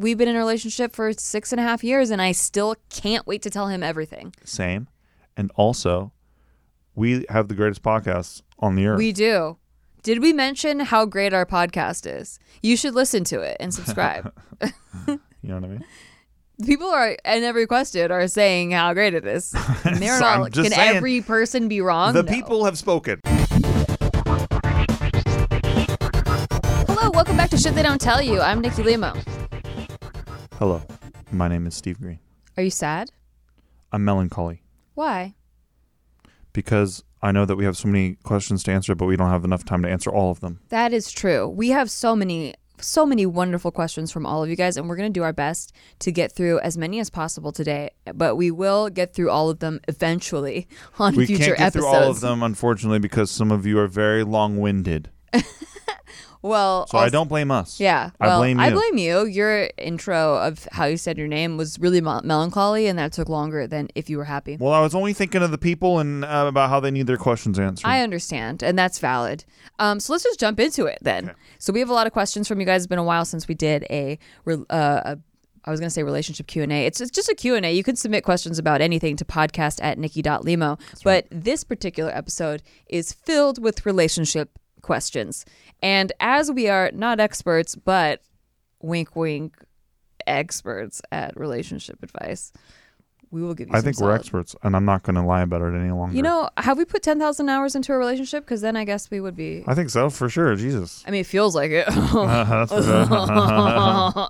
we've been in a relationship for six and a half years, and I still can't wait to tell him everything. Same. And also, we have the greatest podcast on the earth. We do. Did we mention how great our podcast is? You should listen to it and subscribe. you know what I mean? People are and every question are saying how great it is. And they're So not. just Can saying, every person be wrong? the No. people have spoken. Hello, welcome back to Shit They Don't Tell You. I'm Nikki Limo. Hello. My name is Steve Green. Are you sad? I'm melancholy Why? because I know that we have so many questions to answer, but we don't have enough time to answer all of them. That is true. We have so many, so many wonderful questions from all of you guys, and we're going to do our best to get through as many as possible today. But we will get through all of them eventually on We future can't get episodes. through all of them, unfortunately, because some of you are very long-winded. Well, So I don't blame us. Yeah, I well, blame I you. blame you. Your intro of how you said your name was really mel- melancholy, and that took longer than if you were happy. Well, I was only thinking of the people and uh, about how they need their questions answered. I understand, and that's valid. Um, so let's just jump into it then. So we have a lot of questions from you guys. It's been a while since we did a, re- uh, a I was going to say relationship Q&A. It's, it's just a Q&A. You can submit questions about anything to podcast at nikki.limo. But this particular episode is filled with relationship questions. And as we are not experts, but wink, wink, experts at relationship advice, we will give you I think we're experts, and I'm not going to lie about it any longer. You know, have we put 10,000 hours into a relationship? Because then I guess we would be. I think so for sure. Jesus. I mean, it feels like it. That's for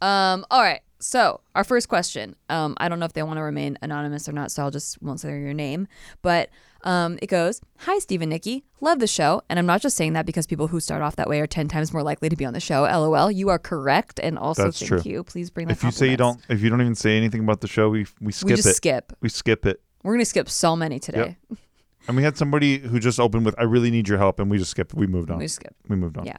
um, all right. So, our first question. Um, I don't know if they want to remain anonymous or not, so I'll just won't say your name. But um, it goes Hi, Steve and Nikki. Love the show. And I'm not just saying that because people who start off that way are 10 times more likely to be on the show. LOL. You are correct. And also, That's thank true. you. Please bring that if you say you don't, if you don't even say anything about the show, we we skip we just it. skip. We skip it. We're going to skip so many today. And we had somebody who just opened with, "I really need your help," and we just skipped. We moved on. We skip. We moved on. Yeah.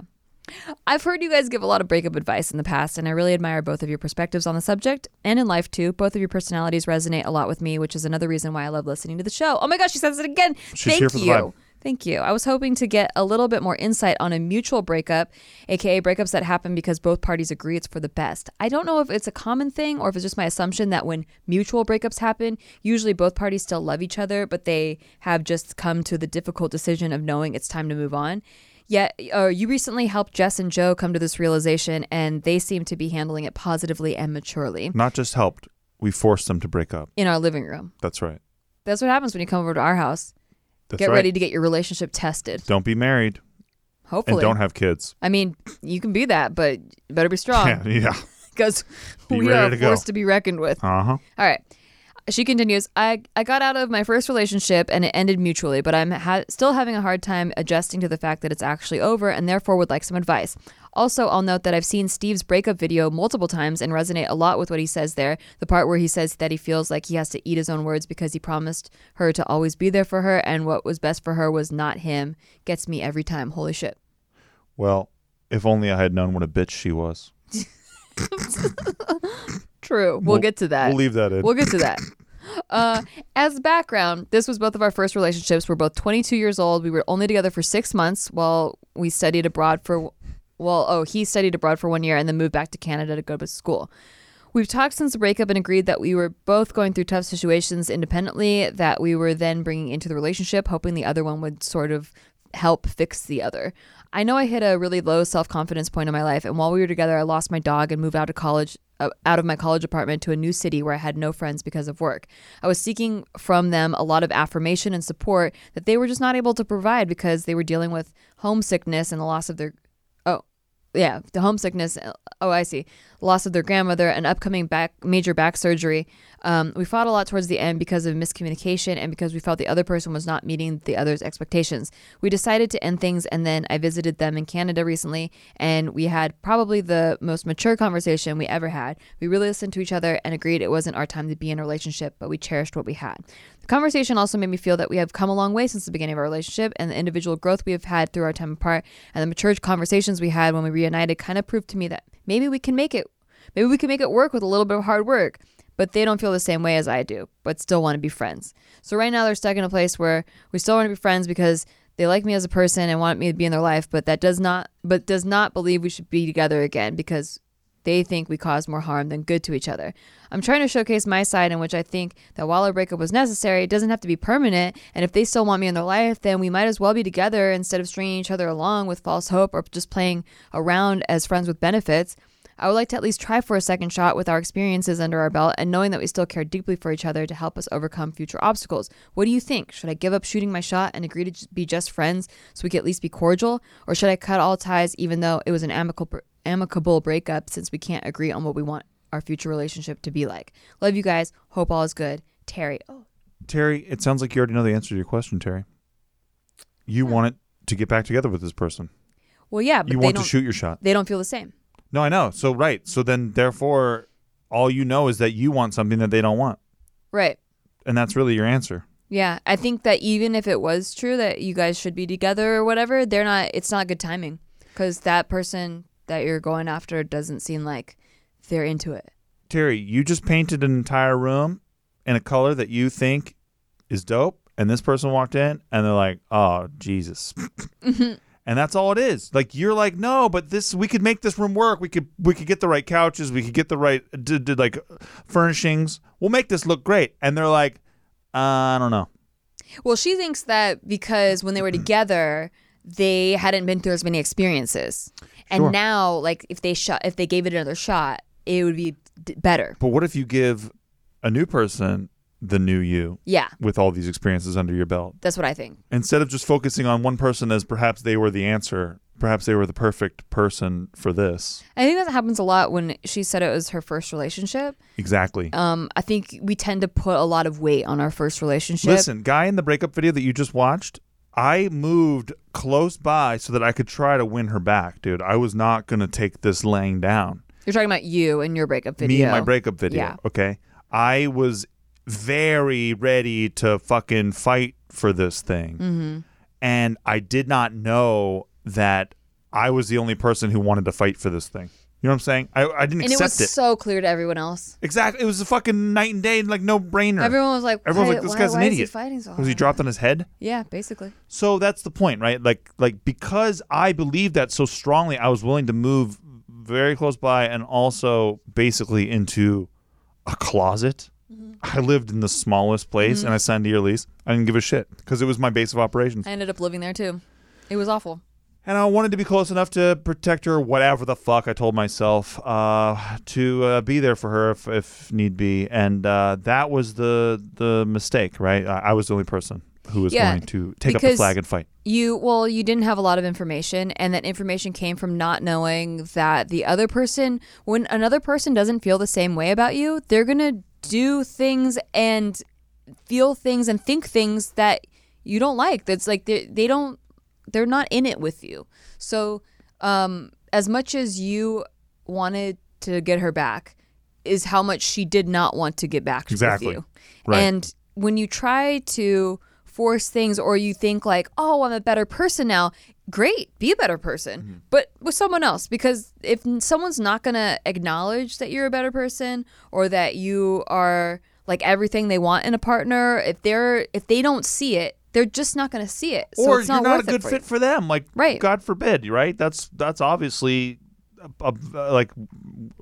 I've heard you guys give a lot of breakup advice in the past, and I really admire both of your perspectives on the subject and in life too. Both of your personalities resonate a lot with me, which is another reason why I love listening to the show. Oh my gosh, she says it again. She's Thank here for the you. Thank you. I was hoping to get a little bit more insight on a mutual breakup, aka breakups that happen because both parties agree it's for the best. I don't know if it's a common thing or if it's just my assumption that when mutual breakups happen, usually both parties still love each other, but they have just come to the difficult decision of knowing it's time to move on. Yet, uh, you recently helped Jess and Joe come to this realization, and they seem to be handling it positively and maturely Not just helped. We forced them to break up. in our living room. That's right. That's what happens when you come over to our house. That's Get right. ready to get your relationship tested. Don't be married Hopefully. and don't have kids. I mean, you can be that, but you better be strong Yeah. Yeah. because Be we are to go. forced to be reckoned with. Uh huh. All right. She continues, I, I got out of my first relationship and it ended mutually, but I'm ha- still having a hard time adjusting to the fact that it's actually over and therefore would like some advice. Also, I'll note that I've seen Steve's breakup video multiple times and resonate a lot with what he says there. The part where he says that he feels like he has to eat his own words because he promised her to always be there for her and what was best for her was not him gets me every time. Holy shit. Well, if only I had known what a bitch she was. True. We'll, get to that. We'll leave that in. We'll get to that. Uh, as background, this was both of our first relationships. We're both 22 years old. We were only together for six months while we studied abroad for, well, oh, he studied abroad for one year and then moved back to Canada to go to school. We've talked since the breakup and agreed that we were both going through tough situations independently that we were then bringing into the relationship, hoping the other one would sort of help fix the other. I know I hit a really low self confidence point in my life, and while we were together, I lost my dog and moved out of college, Uh, out of my college apartment to a new city where I had no friends because of work. I was seeking from them a lot of affirmation and support that they were just not able to provide because they were dealing with homesickness and the loss of their oh yeah the homesickness oh i see loss of their grandmother and upcoming back major back surgery. Um, we fought a lot towards the end because of miscommunication and because we felt the other person was not meeting the other's expectations. We decided to end things and then i visited them in canada recently and we had probably the most mature conversation we ever had. We really listened to each other and agreed it wasn't our time to be in a relationship but we cherished what we had. The conversation also made me feel that we have come a long way since the beginning of our relationship, and the individual growth we have had through our time apart, and the mature conversations we had when we reunited kind of proved to me that maybe we can make it. Maybe we can make it work with a little bit of hard work. But they don't feel the same way as I do, but still want to be friends. So right now they're stuck in a place where we still want to be friends because they like me as a person and want me to be in their life, but that does not but does not believe we should be together again because they think we cause more harm than good to each other. I'm trying to showcase my side in which I think that while our breakup was necessary, it doesn't have to be permanent. And if they still want me in their life, then we might as well be together instead of stringing each other along with false hope or just playing around as friends with benefits. I would like to at least try for a second shot with our experiences under our belt and knowing that we still care deeply for each other to help us overcome future obstacles. What do you think? Should I give up shooting my shot and agree to be just friends so we can at least be cordial? Or should I cut all ties even though it was an amicable, amicable breakup since we can't agree on what we want our future relationship to be like? Love you guys. Hope all is good. Terry. Oh, Terry, it sounds like you already know the answer to your question, Terry. You want it to get back together with this person. well, yeah, but You want to shoot your shot. They don't feel the same. No, I know. So right. So then therefore all you know is that you want something that they don't want. Right. And that's really your answer. Yeah, I think that even if it was true that you guys should be together or whatever, they're not. It's not good timing because that person that you're going after doesn't seem like they're into it. Terry, you just painted an entire room in a color that you think is dope, and this person walked in and they're like, "Oh, Jesus." Mm-hmm. And that's all it is. Like you're like, no, but this we could make this room work. We could we could get the right couches. We could get the right did, did like furnishings. We'll make this look great. And they're like, uh, I don't know. Well, she thinks that because when they were together, they hadn't been through as many experiences, and Sure. now, like if they shot, if they gave it another shot, it would be d- better. But what if you give a new person the new you Yeah, with all these experiences under your belt? that's what I think. Instead of just focusing on one person as perhaps they were the answer, perhaps they were the perfect person for this. I think that happens a lot when she said it was her first relationship. Exactly. Um, I think we tend to put a lot of weight on our first relationship. Listen, guy in the breakup video that you just watched, I moved close by so that I could try to win her back, dude. I was not going to take this laying down. You're talking about you and your breakup video. Me and my breakup video, Yeah. okay? I was very ready to fucking fight for this thing. Mm-hmm. And I did not know that I was the only person who wanted to fight for this thing. You know what I'm saying? I, I didn't And it accept was it. so clear to everyone else. Exactly. It was a fucking night and day, like no brainer. Everyone was like, Everyone's why, like, this why- guy's an why is idiot. he fighting so hard? was he dropped on his head? Yeah, basically. So that's the point, right? Like like because I believed that so strongly, I was willing to move very close by and also basically into a closet. I lived in the smallest place and I signed a year lease. I didn't give a shit because it was my base of operations. I ended up living there too. It was awful. And I wanted to be close enough to protect her, whatever the fuck I told myself, uh, to uh, be there for her if, if need be. And uh, that was the the mistake, right? I, I was the only person who was Yeah, going to take up the flag and fight. You well, you didn't have a lot of information, and that information came from not knowing that the other person, when another person doesn't feel the same way about you, they're gonna do things and feel things and think things that you don't like. That's like they they don't they're not in it with you. So, um, as much as you wanted to get her back, is how much she did not want to get back Exactly. with you. Right. And when you try to force things or you think like, "Oh, I'm a better person now." Great, be a better person, Mm-hmm. but with someone else because if someone's not going to acknowledge that you're a better person or that you are like everything they want in a partner, if they're if they don't see it, they're just not going to see it. So or it's you're not, not a good for fit you. for them. Like, Right. God forbid, right? That's that's obviously like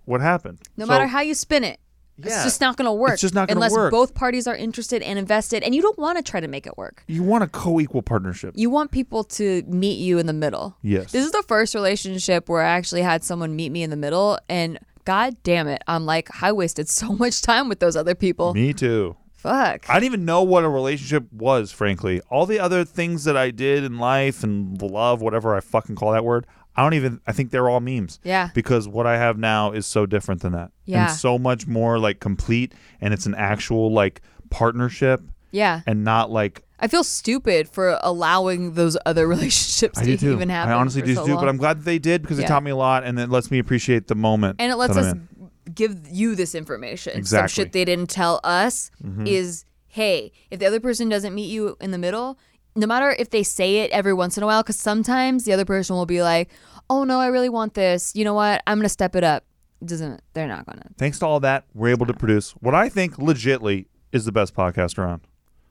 what happened. No So- matter how you spin it, Yeah. it's just not going to work. It's just not gonna work. unless both parties are interested and invested, and you don't want to try to make it work. you want a co-equal partnership. You want people to meet you in the middle. Yes. This is the first relationship where I actually had someone meet me in the middle, and god damn it, I'm like, I wasted so much time with those other people. Me too. Fuck. I didn't even know what a relationship was, frankly. All the other things that I did in life and love, whatever I fucking call that word, I don't even, I think they're all memes. Yeah. Because what I have now is so different than that. Yeah. And so much more like complete and it's an actual like partnership Yeah. and not like, I feel stupid for allowing those other relationships I to too. even happen. I honestly do so too, long. but I'm glad that they did because it taught me a lot and it lets me appreciate the moment. and it lets us give you this information. Some Exactly. Mm-hmm. shit they didn't tell us is, hey, if the other person doesn't meet you in the middle, no matter if they say it every once in a while, because sometimes the other person will be like, oh no, I really want this. You know what? I'm gonna step it up. Doesn't they're not gonna. Thanks to all that, we're able to produce what I think legitly is the best podcast around.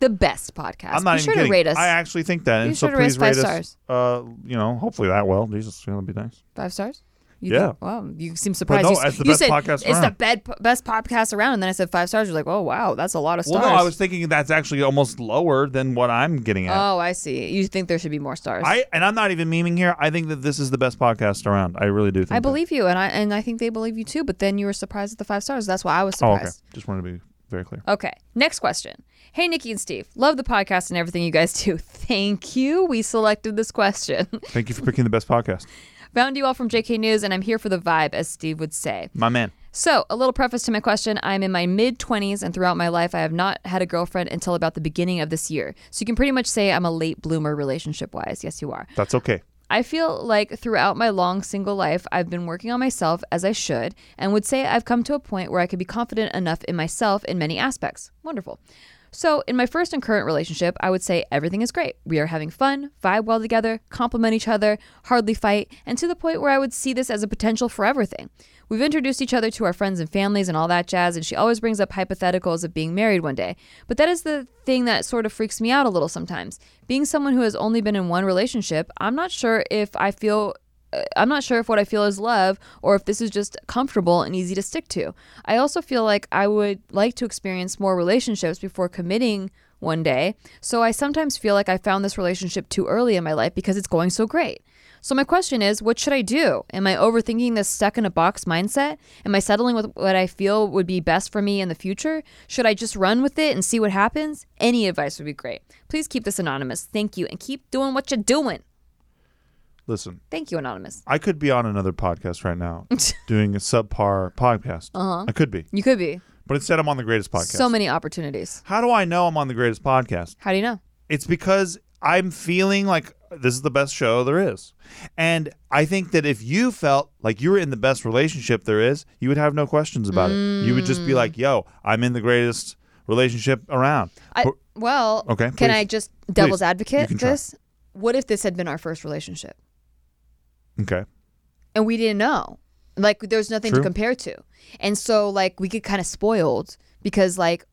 The best podcast. I'm not Be even sure kidding. to rate us I actually think that. Be and so sure rate us please rate five us. Uh, you know, hopefully that well. Jesus, that'll be nice. five stars. You Yeah. think- wow. You seem surprised. no, you, the you best said podcast It's the bed, best podcast around, and then I said five stars. You're like, oh wow, that's a lot of stars. Well, no, I was thinking that's actually almost lower than what I'm getting at. oh, I see. You think there should be more stars? I and I'm not even memeing here. I think that this is the best podcast around. I really do think. I that. believe you, and I and I think they believe you too. But then you were surprised at the five stars. That's why I was Oh, okay. surprised. Just wanted to be very clear. Okay. Next question. Hey, Nikki and Steve. Love the podcast and everything you guys do. Thank you. We selected this question. Thank you for picking the best podcast, Found you all from JK News, and I'm here for the vibe, as Steve would say. my man. So, a little preface to my question. I'm in my mid 20s, and throughout my life, I have not had a girlfriend until about the beginning of this year. So, you can pretty much say I'm a late bloomer relationship wise. Yes, you are. That's okay. I feel like throughout my long single life, I've been working on myself as I should, and would say I've come to a point where I could be confident enough in myself in many aspects. Wonderful. So, in my first and current relationship, I would say everything is great. We are having fun, vibe well together, compliment each other, hardly fight, and to the point where I would see this as a potential forever thing. We've introduced each other to our friends and families and all that jazz, and she always brings up hypotheticals of being married one day. But that is the thing that sort of freaks me out a little sometimes. Being someone who has only been in one relationship, I'm not sure if I feel I'm not sure if what I feel is love or if this is just comfortable and easy to stick to. I also feel like I would like to experience more relationships before committing one day. So I sometimes feel like I found this relationship too early in my life because it's going so great. So my question is, what should I do? Am I overthinking this stuck in a box mindset? Am I settling with what I feel would be best for me in the future? Should I just run with it and see what happens? Any advice would be great. Please keep this anonymous. Thank you and keep doing what you're doing. Listen, Thank you anonymous. I could be on another podcast right now doing a subpar podcast. Uh-huh. I could be, You could be. but instead I'm on the greatest podcast. So many opportunities. How do I know I'm on the greatest podcast? How do you know? It's because I'm feeling like this is the best show there is. And I think that if you felt like you were in the best relationship there is, you would have no questions about it. You would just be like, yo, I'm in the greatest relationship around. I, well, Okay, can please. I just devil's Please. Advocate try. this? What if this had been our first relationship Okay. and we didn't know? Like, there's nothing to compare to. And so, like, we get kind of spoiled because, like,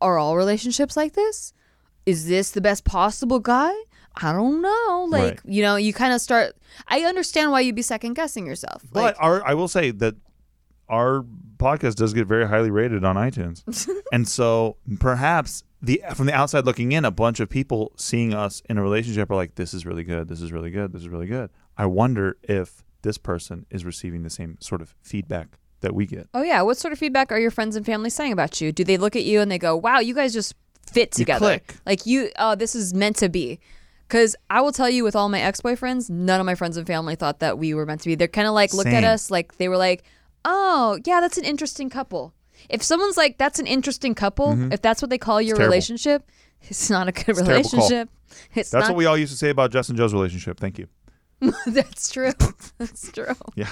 are all relationships like this? Is this the best possible guy? I don't know. Like, Right. you know, you kind of start. I understand why you'd be second guessing yourself. But Like, our, I will say that our podcast does get very highly rated on iTunes, and so perhaps the from the outside looking in, a bunch of people seeing us in a relationship are like, "This is really good. This is really good. This is really good." I wonder if this person is receiving the same sort of feedback that we get. oh, yeah. What sort of feedback are your friends and family saying about you? Do they look at you and they go, wow, you guys just fit You together? click. Like, you, oh, this is meant to be. Because I will tell you, with all my ex boyfriends, none of my friends and family thought that we were meant to be. They're kind of like, looked at us like they were like, oh, yeah, that's an interesting couple. If someone's like, that's an interesting couple, if that's what they call your Mm-hmm. relationship, it's not a good call. relationship. It's That's not. what we all used to say about and Joe's relationship. Thank you. that's true. that's true. Yeah.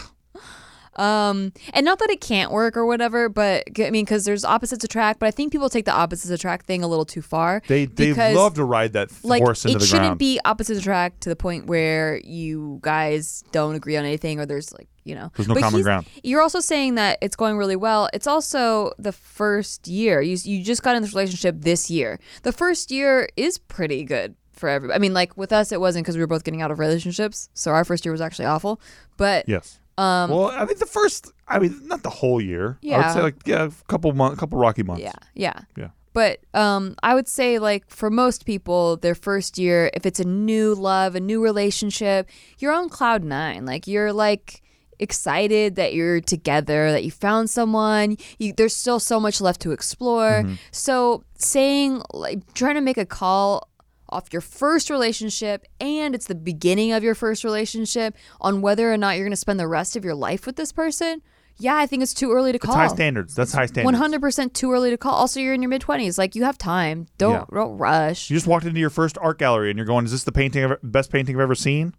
Um, and not that it can't work or whatever, but I mean, because there's opposites attract, but I think people take the opposites attract thing a little too far. They they because, love to ride that like horse into it the shouldn't be opposites attract to the point where you guys don't agree on anything or there's like you know There's no But common ground. You're also saying that it's going really well. It's also the first year. You you just got in this relationship this year. The first year is pretty good for everybody. I mean, like with us, it wasn't because we were both getting out of relationships, so our first year was actually awful. But yes. um, well, I mean the first. I mean not the whole year. Yeah. I would say like yeah, a couple month, couple rocky months. Yeah, yeah. Yeah. But um, I would say, like, for most people, their first year, if it's a new love, a new relationship, you're on cloud nine. Like, you're like excited that you're together, that you found someone. You, there's still so much left to explore. So, saying, like, trying to make a call off your first relationship and it's the beginning of your first relationship on whether or not you're going to spend the rest of your life with this person. Yeah, I think it's too early to It's call. high standards. That's high standards. One hundred percent too early to call. Also, you're in your mid twenties. Like you have time. Don't Yeah. don't rush. You just walked into your first art gallery and you're going, "Is this the painting, I've, best painting I've ever seen?"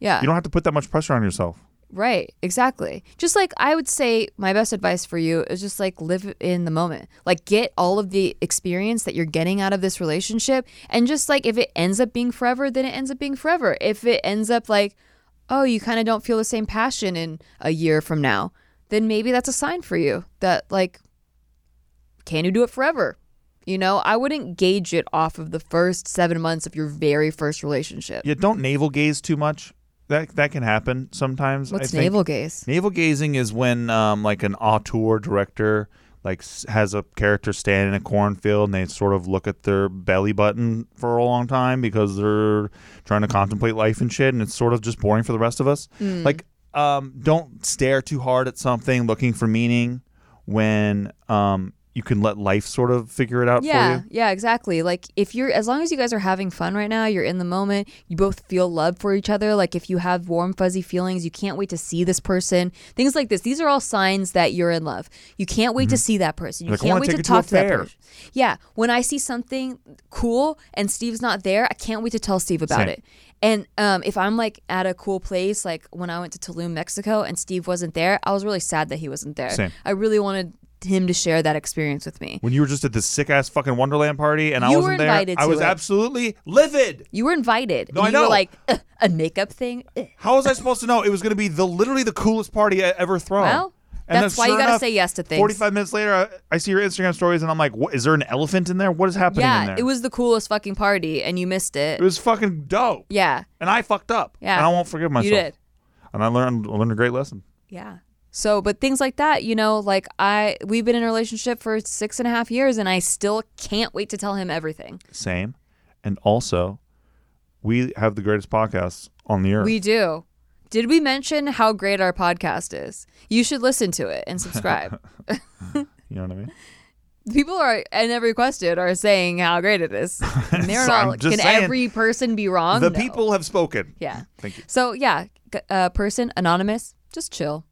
Yeah. You don't have to put that much pressure on yourself. Right. Exactly. Just like I would say, my best advice for you is just like live in the moment. Like get all of the experience that you're getting out of this relationship, and just like if it ends up being forever, then it ends up being forever. If it ends up like, oh, you kind of don't feel the same passion in a year from now, then maybe that's a sign for you that like, can you do it forever? You know, I wouldn't gauge it off of the first seven months of your very first relationship. Yeah, don't navel gaze too much. That that can happen sometimes. I What's think. navel gaze? Navel gazing is when um, like an auteur director like has a character stand in a cornfield and they sort of look at their belly button for a long time because they're trying to contemplate life and shit and it's sort of just boring for the rest of us. Mm. Like um, don't stare too hard at something looking for meaning when um, you can let life sort of figure it out Yeah, for you. yeah, exactly. Like if you're as long as you guys are having fun right now, you're in the moment, you both feel love for each other. Like if you have warm fuzzy feelings, you can't wait to see this person. Things like this. These are all signs that you're in love. You can't wait to see that person. You Mm-hmm. Like, can't wait to to talk to, that person. Yeah, when I see something cool and Steve's not there, I can't wait to tell Steve about Same. it. And um, if I'm like at a cool place, like when I went to Tulum, Mexico, and Steve wasn't there, I was really sad that he wasn't there. Same. I really wanted him to share that experience with me. When you were just at this sick ass fucking Wonderland party and I You wasn't were there, invited I to was it. absolutely livid. You were invited. No, and I you know. were like "Ugh, a makeup thing. Ugh." How was I supposed to know it was going to be the literally the coolest party I ever thrown? Well, And that's why you gotta say yes to things. Forty-five minutes later, I, I see your Instagram stories, and I'm like, "What? Is there an elephant in there? What is happening in Yeah, there?" it was the coolest fucking party, and you missed it. It was fucking dope, yeah, and I fucked up. Yeah. and I won't forgive myself. you did. and I learned I learned a great lesson. Yeah. So, but things like that, you know, like I, we've been in a relationship for six and a half years, and I still can't wait to tell him everything. Same, and also, we have the greatest podcast on the earth. We do. Did we mention how great our podcast is? You should listen to it and subscribe. you know what I mean? People are in every question are saying how great it is. And they're So not. Can saying, every person be wrong? the No. people have spoken. Yeah. Thank you. So yeah, uh, person anonymous, just chill,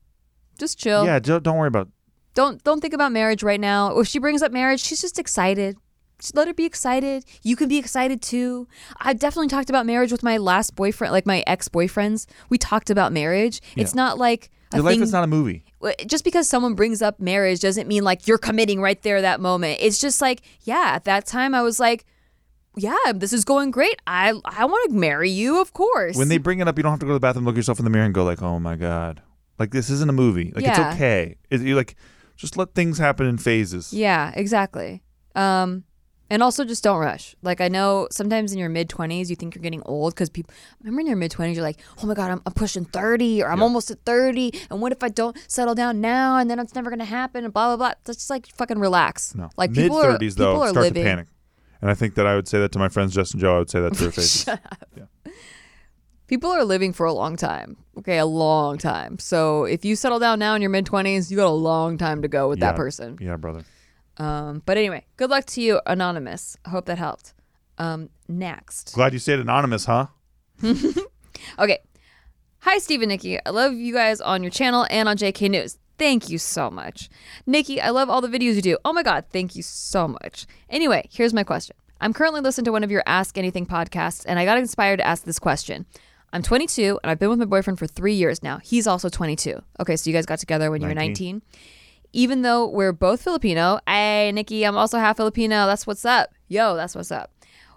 just chill. Yeah, don't, don't worry about. Don't don't think about marriage right now. If she brings up marriage, she's just excited. Just let her be excited. You can be excited too. I definitely talked about marriage with my last boyfriend, like my ex boyfriends. We talked about marriage. It's not like a Your life thing. is not a movie. just because someone brings up marriage doesn't mean like you're committing right there that moment. It's just like, yeah, at that time I was like, yeah, this is going great. I I want to marry you, of course. When they bring it up, you don't have to go to the bathroom, look yourself in the mirror, and go like, "Oh my god!" Like this isn't a movie. Like Yeah. it's okay. It, you like just let things happen in phases. Yeah, exactly. Um, and also just don't rush. Like I know sometimes in your mid twenties you think you're getting old because people. Remember in your mid twenties you're like, oh my god, I'm, I'm pushing thirty or I'm almost at thirty, and what if I don't settle down now and then it's never gonna happen and blah blah blah. That's just like fucking relax. No, Like mid people are thirties people though are start living. to panic, and I think that I would say that to my friends Jess and Joe. I would say that to their faces. People are living for a long time. Okay, a long time. So if you settle down now in your mid twenties, you got a long time to go with Yeah. that person. yeah, brother. Um, but anyway, good luck to you, anonymous. I hope that helped. Um, next. Glad you stayed anonymous, huh? Okay. Hi, Steve and Nikki. I love you guys on your channel and on JK News. Thank you so much. Nikki, I love all the videos you do. Oh my God, thank you so much. Anyway, here's my question. I'm currently listening to one of your Ask Anything podcasts, and I got inspired to ask this question. I'm 22, and I've been with my boyfriend for three years now. He's also 22. Okay, so you guys got together when you were 19. 19. Even though we're both Filipino, hey, Nikki, I'm also half Filipino. That's what's up. Yo, that's what's up.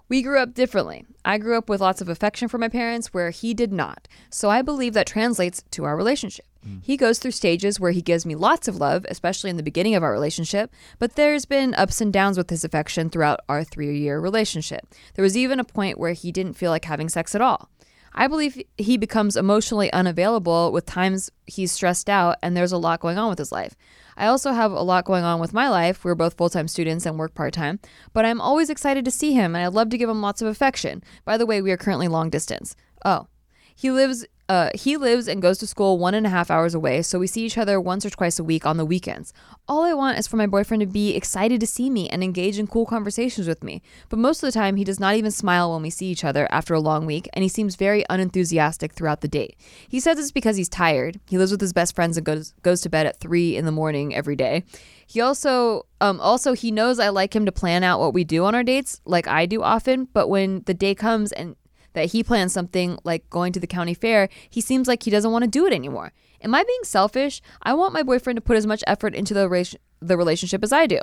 We grew up differently. I grew up with lots of affection for my parents, where he did not. So I believe that translates to our relationship. Hmm. He goes through stages where he gives me lots of love, especially in the beginning of our relationship, but there's been ups and downs with his affection throughout our three year relationship. There was even a point where he didn't feel like having sex at all. I believe he becomes emotionally unavailable with times he's stressed out and there's a lot going on with his life. I also have a lot going on with my life. We're both full time students and work part time, but I'm always excited to see him and I'd love to give him lots of affection. By the way, we are currently long distance. Oh, he lives. Uh, he lives and goes to school one and a half hours away, so we see each other once or twice a week on the weekends. All I want is for my boyfriend to be excited to see me and engage in cool conversations with me. But most of the time, he does not even smile when we see each other after a long week, and he seems very unenthusiastic throughout the date. He says it's because he's tired. He lives with his best friends and goes goes to bed at three in the morning every day. He also um also he knows I like him to plan out what we do on our dates, like I do often. But when the day comes and that he plans something like going to the county fair, he seems like he doesn't want to do it anymore. Am I being selfish? I want my boyfriend to put as much effort into the rela- the relationship as I do.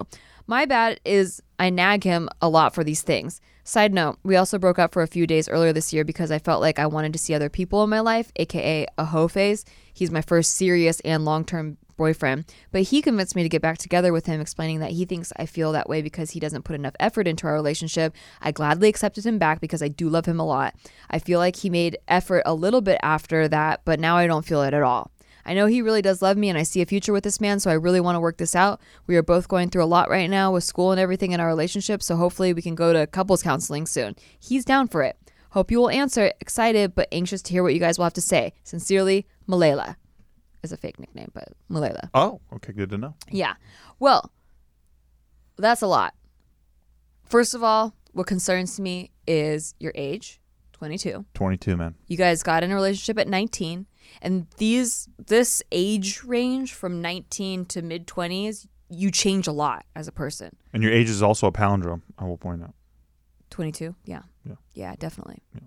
My bad is I nag him a lot for these things. Side note, we also broke up for a few days earlier this year because I felt like I wanted to see other people in my life, aka a hoe phase. He's my first serious and long term boyfriend. But he convinced me to get back together with him, explaining that he thinks I feel that way because he doesn't put enough effort into our relationship. I gladly accepted him back because I do love him a lot. I feel like he made effort a little bit after that, but now I don't feel it at all. I know he really does love me and I see a future with this man, so I really want to work this out. We are both going through a lot right now with school and everything in our relationship, so hopefully we can go to couples counseling soon. He's down for it. Hope you will answer. Excited but anxious to hear what you guys will have to say. Sincerely, Malela. Is a fake nickname, but Malela. Oh, okay, good to know. Yeah. Well, that's a lot. First of all, what concerns me is your age, 22. 22, man. You guys got in a relationship at 19, and these this age range from 19 to mid 20s, you change a lot as a person. And your age is also a palindrome, I will point out. 22, yeah. Yeah. Yeah, definitely. Yeah.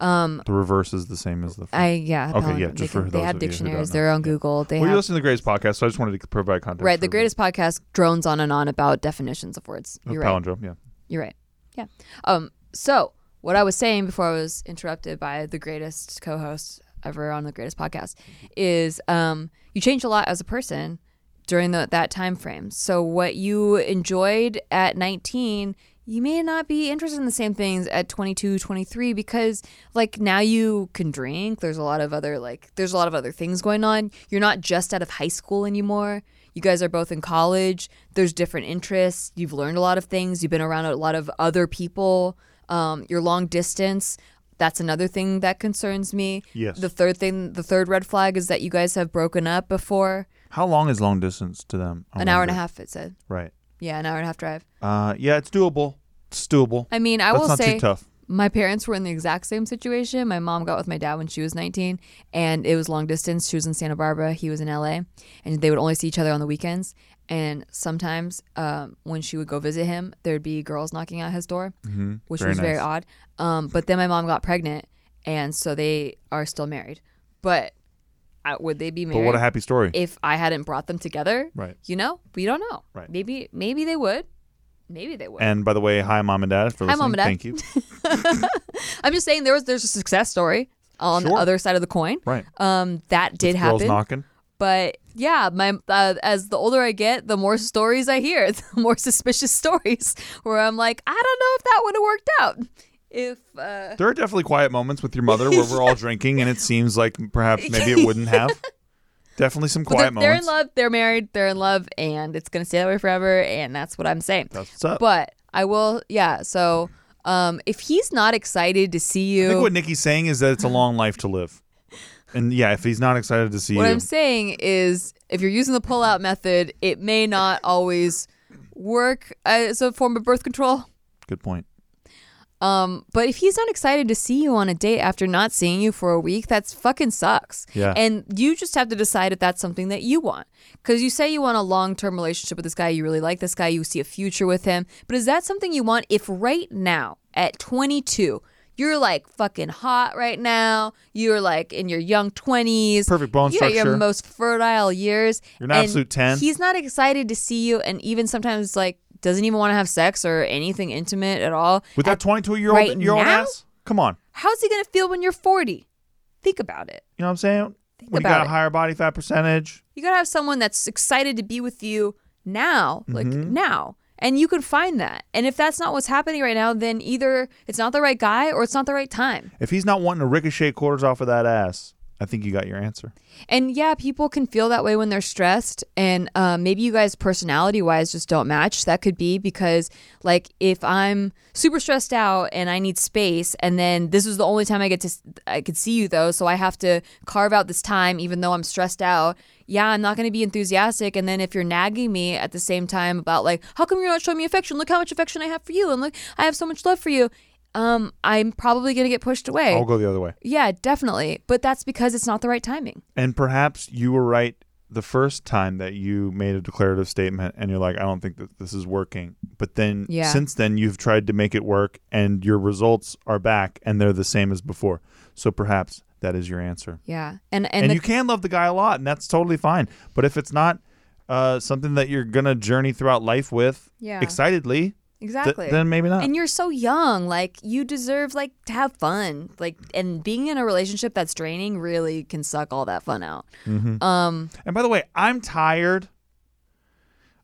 Um The reverse is the same as the. I yeah, Okay, yeah, they, just can- for they those have of you who don't dictionaries. They're on Yeah. Google. They well, you have listen to the greatest podcast, so I just wanted to provide context. Right, the greatest podcast drones on and on about definitions of words. You're right. palindrome. Yeah. You're right. Yeah. Um. So what I was saying before I was interrupted by the greatest co-host ever on the greatest podcast is um you change a lot as a person during the, that time frame. So what you enjoyed at 19 you may not be interested in the same things at 22 23 because like now you can drink. There's a lot of other like there's a lot of other things going on. You're not just out of high school anymore. You guys are both in college. There's different interests. You've learned a lot of things. You've been around a lot of other people. Um, you're long distance. That's another thing that concerns me. Yes. the third thing the third red flag is that you guys have broken up before. How long is long distance to them? I an hour and a half it said. Right. Yeah an hour and a half drive Uh, yeah, it's doable. It's doable. i mean i That's will not say too tough. my parents were in the exact same situation. My mom got with my dad when she was 19, and it was long distance. She was in Santa Barbara, he was in LA, and they would only see each other on the weekends. And sometimes, um, when she would go visit him, there'd be girls knocking at his door, Mm-hmm. which Very was very odd. Um, but then my mom got pregnant, and so they are still married. But would they be But what a happy story. if I hadn't brought them together? right. You know, we don't know. Right. Maybe, maybe they would. Maybe they would. And by the way, hi mom and dad for Hi, listening. Mom and Dad. Thank you. I'm just saying there was there's a success story on the other side of the coin. Right. Um, that did Girls happen. knocking. But yeah, my uh, as the older I get, the more stories I hear, the more suspicious stories where I'm like, I don't know if that would have worked out. If uh, There are definitely quiet moments with your mother where we're all drinking and it seems like perhaps maybe it wouldn't have. Definitely some quiet they're, quiet they're in love, they're married, they're in love, and it's gonna stay that way forever. And that's what I'm saying. That's what's up. But I will, yeah. So um, if he's not excited to see you, I think what Nikki's saying is that it's a long life to live. And yeah, if he's not excited to see What you, what I'm saying is, if you're using the pull-out method, it may not always work as a form of birth control. good point. Um, but if he's not excited to see you on a date after not seeing you for a week, that's fucking sucks. Yeah. And you just have to decide if that's something that you want. Because you say you want a long-term relationship with this guy, you really like this guy, you see a future with him. But is that something you want if right now at 22 you're like fucking hot right now. You're like in your young 20s. Perfect bone You're at your most fertile years. You're an absolute 10. He's not excited to see you, and even sometimes like doesn't even want to have sex or anything intimate at all. With that 22 year old year old ass? Come on. how's he gonna feel when you're 40? Think about it. You know what I'm saying? Think when you got it. a higher body fat percentage. You gotta have someone that's excited to be with you now, like Mm-hmm. now. And you can find that. And if that's not what's happening right now, then either it's not the right guy or it's not the right time. If he's not wanting to ricochet quarters off of that ass, I think you got your answer. And yeah, people can feel that way when they're stressed. And uh, maybe you guys, personality wise, just don't match. That could be because, like, if I'm super stressed out and I need space, and then this is the only time I get to, I could see you though, so I have to carve out this time, even though I'm stressed out. Yeah, I'm not going to be enthusiastic. And then if you're nagging me at the same time about, like, how come you're not showing me affection? Look how much affection I have for you. And look, I have so much love for you. Um, I'm probably going to get pushed away. I'll go the other way. Yeah, definitely. But that's because it's not the right timing. And perhaps you were right the first time that you made a declarative statement and you're like, I don't think that this is working. But then Yeah. since then, you've tried to make it work and your results are back and they're the same as before. So perhaps that is your answer. Yeah. And and, And, the, you can love the guy a lot and that's totally fine. But if it's not uh, something that you're going to journey throughout life with Yeah. excitedly, Exactly. then maybe not. and you're so young. Like you deserve like to have fun. Like and being in a relationship that's draining really can suck all that fun out. Mm-hmm. Um And by the way, I'm tired.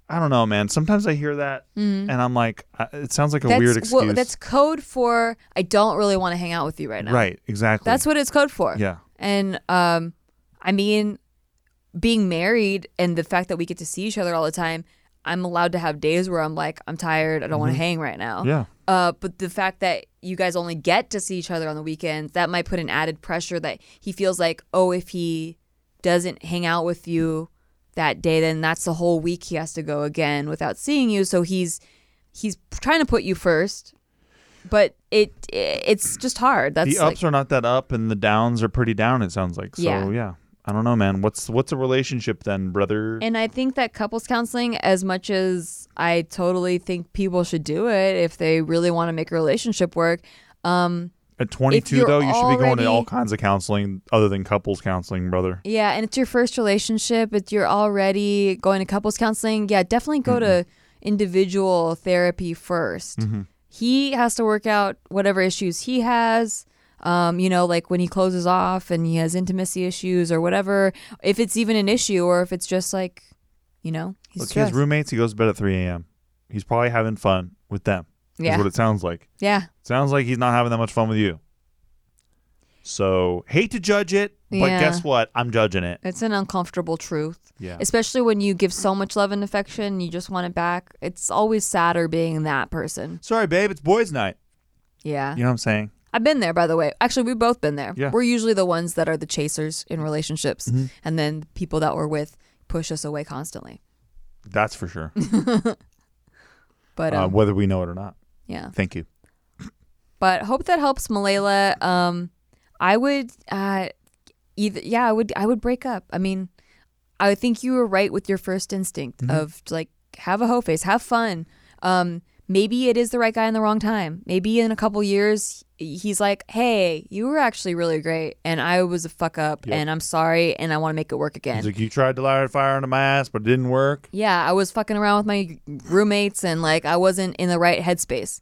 I don't know, man. Sometimes I hear that and I'm like, uh, it sounds like a that's weird excuse. well, that's code for I don't really want to hang out with you right now. right, exactly. That's what it's code for. yeah. And um, I mean, being married and the fact that we get to see each other all the time, I'm allowed to have days where I'm like, I'm tired, I don't want to hang right now. Mm-hmm. Yeah. Uh, but the fact that you guys only get to see each other on the weekends, that might put an added pressure that he feels like, oh, if he doesn't hang out with you that day, then that's the whole week he has to go again without seeing you. So he's he's trying to put you first, but it it's just hard. That's the ups like, are not that up and the downs are pretty down it sounds like. So, Yeah. yeah. I don't know, man. What's what's a relationship then, brother? And I think that couples counseling, as much as I totally think people should do it if they really want to make a relationship work, um, At 22 though, you should be going to all kinds of counseling other than couples counseling, brother. yeah, and it's your first relationship, If you're already going to couples counseling. Yeah, definitely go to individual therapy 1st Mm-hmm. He has to work out whatever issues he has. Um, you know, like when he closes off and he has intimacy issues or whatever, if it's even an issue or if it's just like, you know, he's Look, he has stressed. roommates. He goes to bed at 3 a.m. He's probably having fun with them. Yeah. Is what it sounds like. yeah. Sounds like he's not having that much fun with you. So hate to judge it, but Yeah. guess what? I'm judging it. It's an uncomfortable truth. Yeah. Especially when you give so much love and affection, you just want it back. It's always sadder being that person. Sorry, babe. It's boys' night. Yeah. You know what I'm saying? I've been there, by the way. Actually, we've both been there. Yeah. We're usually the ones that are the chasers in relationships. Mm-hmm. And then people that we're with push us away constantly. That's for sure. But uh, um, whether we know it or not. yeah. Thank you. But hope that helps Malayla. Um, I would uh, either yeah, I would I would break up. I mean, I think you were right with your first instinct Mm-hmm. of like have a hoe face, have fun. Um, maybe it is the right guy in the wrong time. Maybe in a couple years he's like, "Hey, you were actually really great, and I was a fuck up, Yep. and I'm sorry, and I want to make it work again." He's like, you tried to light a fire under my ass, but it didn't work. yeah, I was fucking around with my roommates, and like I wasn't in the right headspace.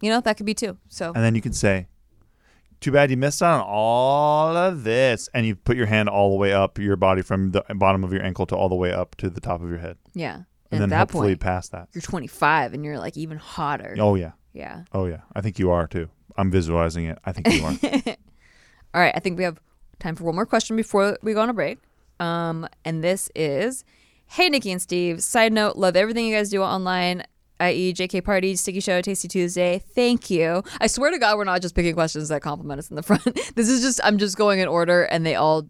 You know, that could be too. So And then you can say, too bad you missed out on all of this. And you put your hand all the way up your body from the bottom of your ankle to all the way up to the top of your head. yeah, And at then that hopefully point. past that. you're 25 and you're like even hotter. Oh, yeah. Yeah. Oh, yeah. I think you are too. I'm visualizing it. I think you are. All right. I think we have time for one more question before we go on a break. Um, and this is Hey, Nikki and Steve. Side note, love everything you guys do online, i.e., JK Party, Stikki Show, Tasty Tuesday. Thank you. I swear to God, we're not just picking questions that compliment us in the front. this is just, I'm just going in order, and they all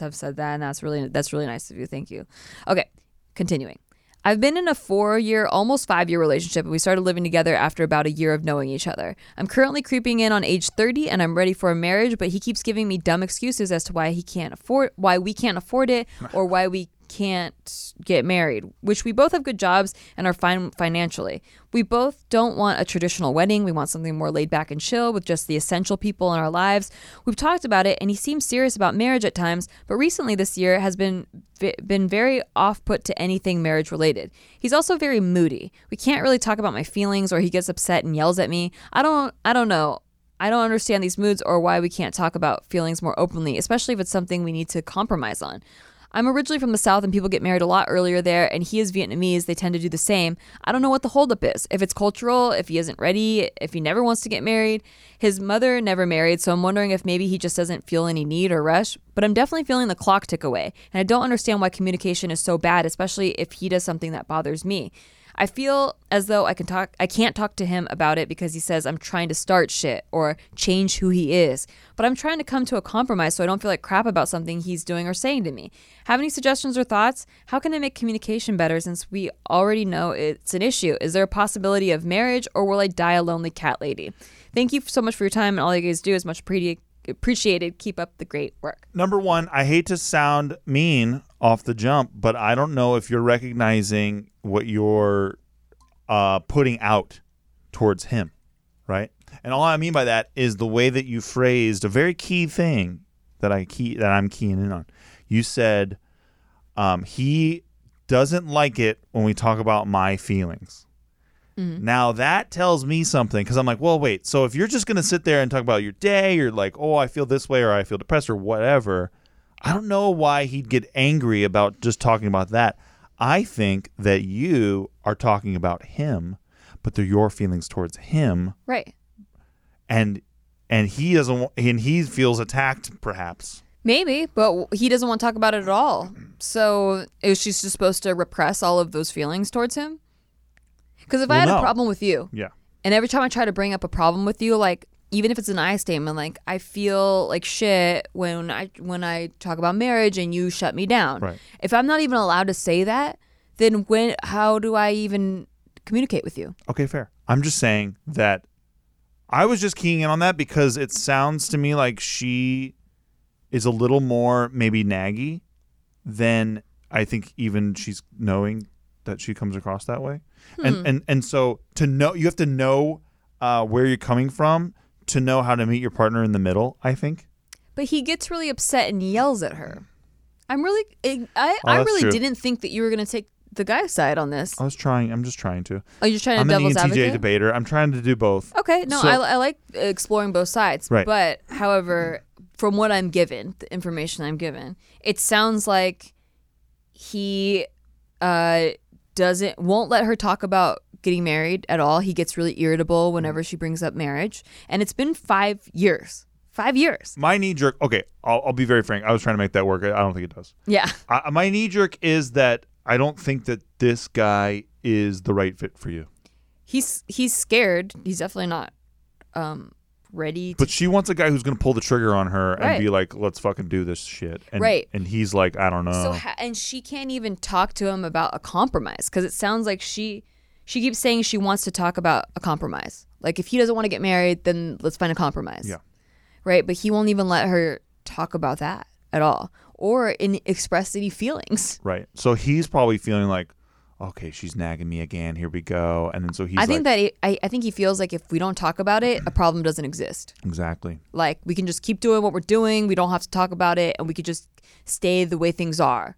have said that, and that's really, that's really nice of you. Thank you. Okay. Continuing. I've been in a four year, almost five year relationship, and we started living together after about a year of knowing each other. I'm currently creeping in on age 30 and I'm ready for a marriage, but he keeps giving me dumb excuses as to why he can't afford why we can't afford it or why we can't get married, which we both have good jobs and are fine financially. We both don't want a traditional wedding. We want something more laid back and chill with just the essential people in our lives. We've talked about it and he seems serious about marriage at times, but recently this year has been been very off put to anything marriage related. He's also very moody. We can't really talk about my feelings or he gets upset and yells at me. I don't I don't know. I don't understand these moods or why we can't talk about feelings more openly, especially if it's something we need to compromise on. I'm originally from the South and people get married a lot earlier there, and he is Vietnamese. They tend to do the same. I don't know what the holdup is. If it's cultural, if he isn't ready, if he never wants to get married. His mother never married, so I'm wondering if maybe he just doesn't feel any need or rush. But I'm definitely feeling the clock tick away, and I don't understand why communication is so bad, especially if he does something that bothers me. I feel as though I can talk I can't talk to him about it because he says I'm trying to start shit or change who he is. But I'm trying to come to a compromise so I don't feel like crap about something he's doing or saying to me. Have any suggestions or thoughts? How can I make communication better since we already know it's an issue? Is there a possibility of marriage or will I die a lonely cat lady? Thank you so much for your time and all you guys do is much appreciated. Appreciated. Keep up the great work. Number one, I hate to sound mean off the jump, but I don't know if you're recognizing what you're uh, putting out towards him, right? And all I mean by that is the way that you phrased a very key thing that I key that I'm keying in on. You said um, he doesn't like it when we talk about my feelings. Mm-hmm. Now that tells me something because I'm like, well, wait. So if you're just gonna sit there and talk about your day, you're like, oh, I feel this way or I feel depressed or whatever. I don't know why he'd get angry about just talking about that. I think that you are talking about him, but they're your feelings towards him, Right. and and he doesn't, and he feels attacked, perhaps. Maybe, but he doesn't want to talk about it at all. So is she just supposed to repress all of those feelings towards him? Because if I Well, had a problem with you, Yeah. and every time I try to bring up a problem with you, like even if it's an I statement, like I feel like shit when I when I talk about marriage and you shut me down. Right. If I'm not even allowed to say that, then when how do I even communicate with you? Okay, fair. I'm just saying that I was just keying in on that because it sounds to me like she is a little more maybe naggy than I think even she's knowing that she comes across that way. And and and so to know you have to know uh, where you're coming from to know how to meet your partner in the middle, I think. But he gets really upset and yells at her. I'm really I I, Oh, I really true. didn't think that you were gonna take the guy's side on this. I was trying I'm just trying to. Oh, you're trying to I'm an devil's ENTJ advocate. debater. I'm trying to do both. Okay, no, So- I, I like exploring both sides. Right. But however, from what I'm given, the information I'm given, it sounds like he uh, doesn't won't let her talk about getting married at all. He gets really irritable whenever she brings up marriage, and it's been five years. Five years. My knee jerk. Okay, I'll, I'll be very frank. I was trying to make that work. I I don't think it does. Yeah. I, my knee jerk is that I don't think that this guy is the right fit for you. He's he's scared. He's definitely not um, ready to But she wants a guy who's going to pull the trigger on her and be like, "Let's fucking do this shit." And, Right. And he's like, "I don't know." So ha- and she can't even talk to him about a compromise because it sounds like she she keeps saying she wants to talk about a compromise. Like if he doesn't want to get married, then let's find a compromise. Yeah. Right, but he won't even let her talk about that at all or in express any feelings. right. So he's probably feeling like, "Okay, she's nagging me again. Here we go." And then so he's I think like, that it, I I think he feels like if we don't talk about it, a problem doesn't exist. "Exactly." Like we can just keep doing what we're doing. We don't have to talk about it, and we could just stay the way things are.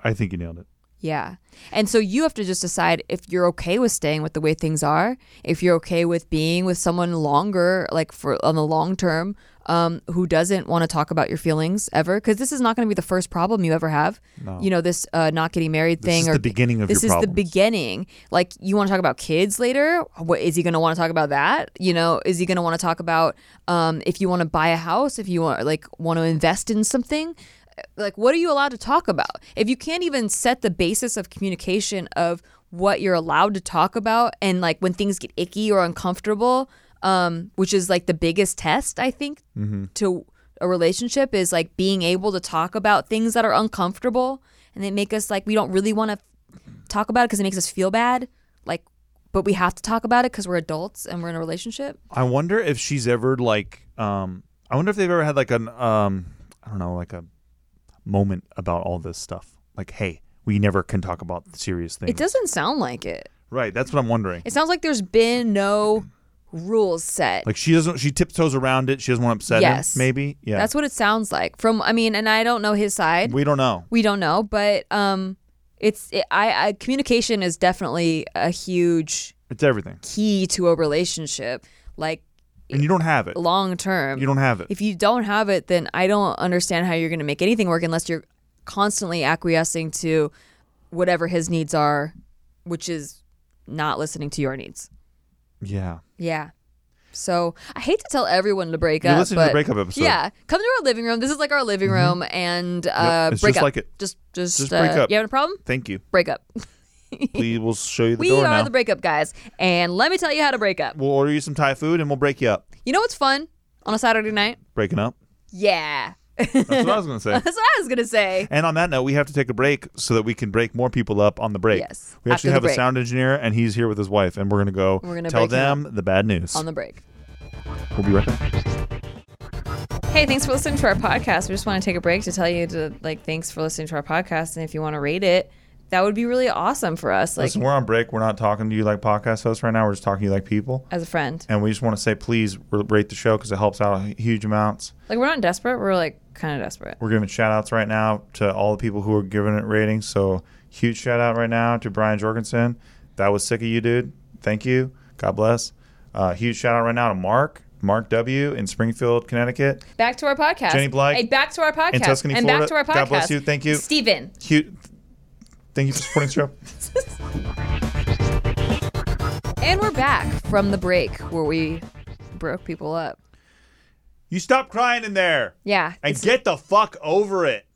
I think you nailed it. Yeah. And so you have to just decide if you're okay with staying with the way things are, if you're okay with being with someone longer, like for on the long term, um, who doesn't want to talk about your feelings ever. Because this is not going to be the first problem you ever have. No. You know, this uh, not getting married This thing is or the beginning of this is problems. the beginning. Like you want to talk about kids later. What is he going to want to talk about that? You know, is he going to want to talk about um, if you want to buy a house, if you want like want to invest in something? Like what are you allowed to talk about? If you can't even set the basis of communication of what you're allowed to talk about and like when things get icky or uncomfortable, um, which is like the biggest test I think to a relationship is like being able to talk about things that are uncomfortable and they make us like we don't really want to talk about it because it makes us feel bad like but we have to talk about it because we're adults and we're in a relationship I wonder if she's ever like um I wonder if they've ever had like an um I don't know like a moment about all this stuff. Like, hey, we never can talk about serious things. it doesn't sound like it right, that's what I'm wondering. it sounds like there's been no rules set Like she doesn't she tiptoes around it. She doesn't want to upset Yes. him, maybe. Yeah. that's what it sounds like from i mean and i don't know his side we don't know. we don't know but um it's it, I, I communication is definitely a huge It's everything. key to a relationship like And you don't have it. long term You don't have it. if you don't have it, then I don't understand how you're going to make anything work unless you're constantly acquiescing to whatever his needs are, which is not listening to your needs. yeah. Yeah. So I hate to tell everyone to break You're up. listening to the breakup episode. Yeah, come to our living room. This is like our living room, and uh, it's break just up. like it. Just, just, Just uh, up. You having a problem? Thank you. Break up. Please, we'll show you the we door are now. the breakup guys, and let me tell you how to break up. we'll order you some Thai food and we'll break you up. You know what's fun on a Saturday night? Breaking up. Yeah, That's what I was gonna say. that's what I was gonna say. And on that note, we have to take a break so that we can break more people up on the break. Yes, We actually have a sound engineer, and he's here with his wife, and we're gonna go We're gonna tell them the bad news. On the break. we'll be right back. Hey, thanks for listening to our podcast. We just want to take a break to tell you to like thanks for listening to our podcast, and if you want to rate it, that would be really awesome for us. Like Listen, we're on break. We're not talking to you like podcast hosts right now. We're just talking to you like people. as a friend. And we just want to say, please rate the show because it helps out huge amounts. Like we're not desperate. We're like kind of desperate. We're giving shout outs right now to all the people who are giving it ratings. So, huge shout out right now to Brian Jorgensen. That was sick of you, dude. Thank you. God bless. Uh, huge shout out right now to Mark, Mark W. in Springfield, Connecticut. Back to our podcast. Jenny Blythe Hey, back to our podcast. in Tuscany, and Florida. back to our podcast. God bless you. Thank you. Steven. Huge. Thank you for supporting the show. And we're back from the break where we broke people up. You stop crying in there Yeah. and get the fuck over it.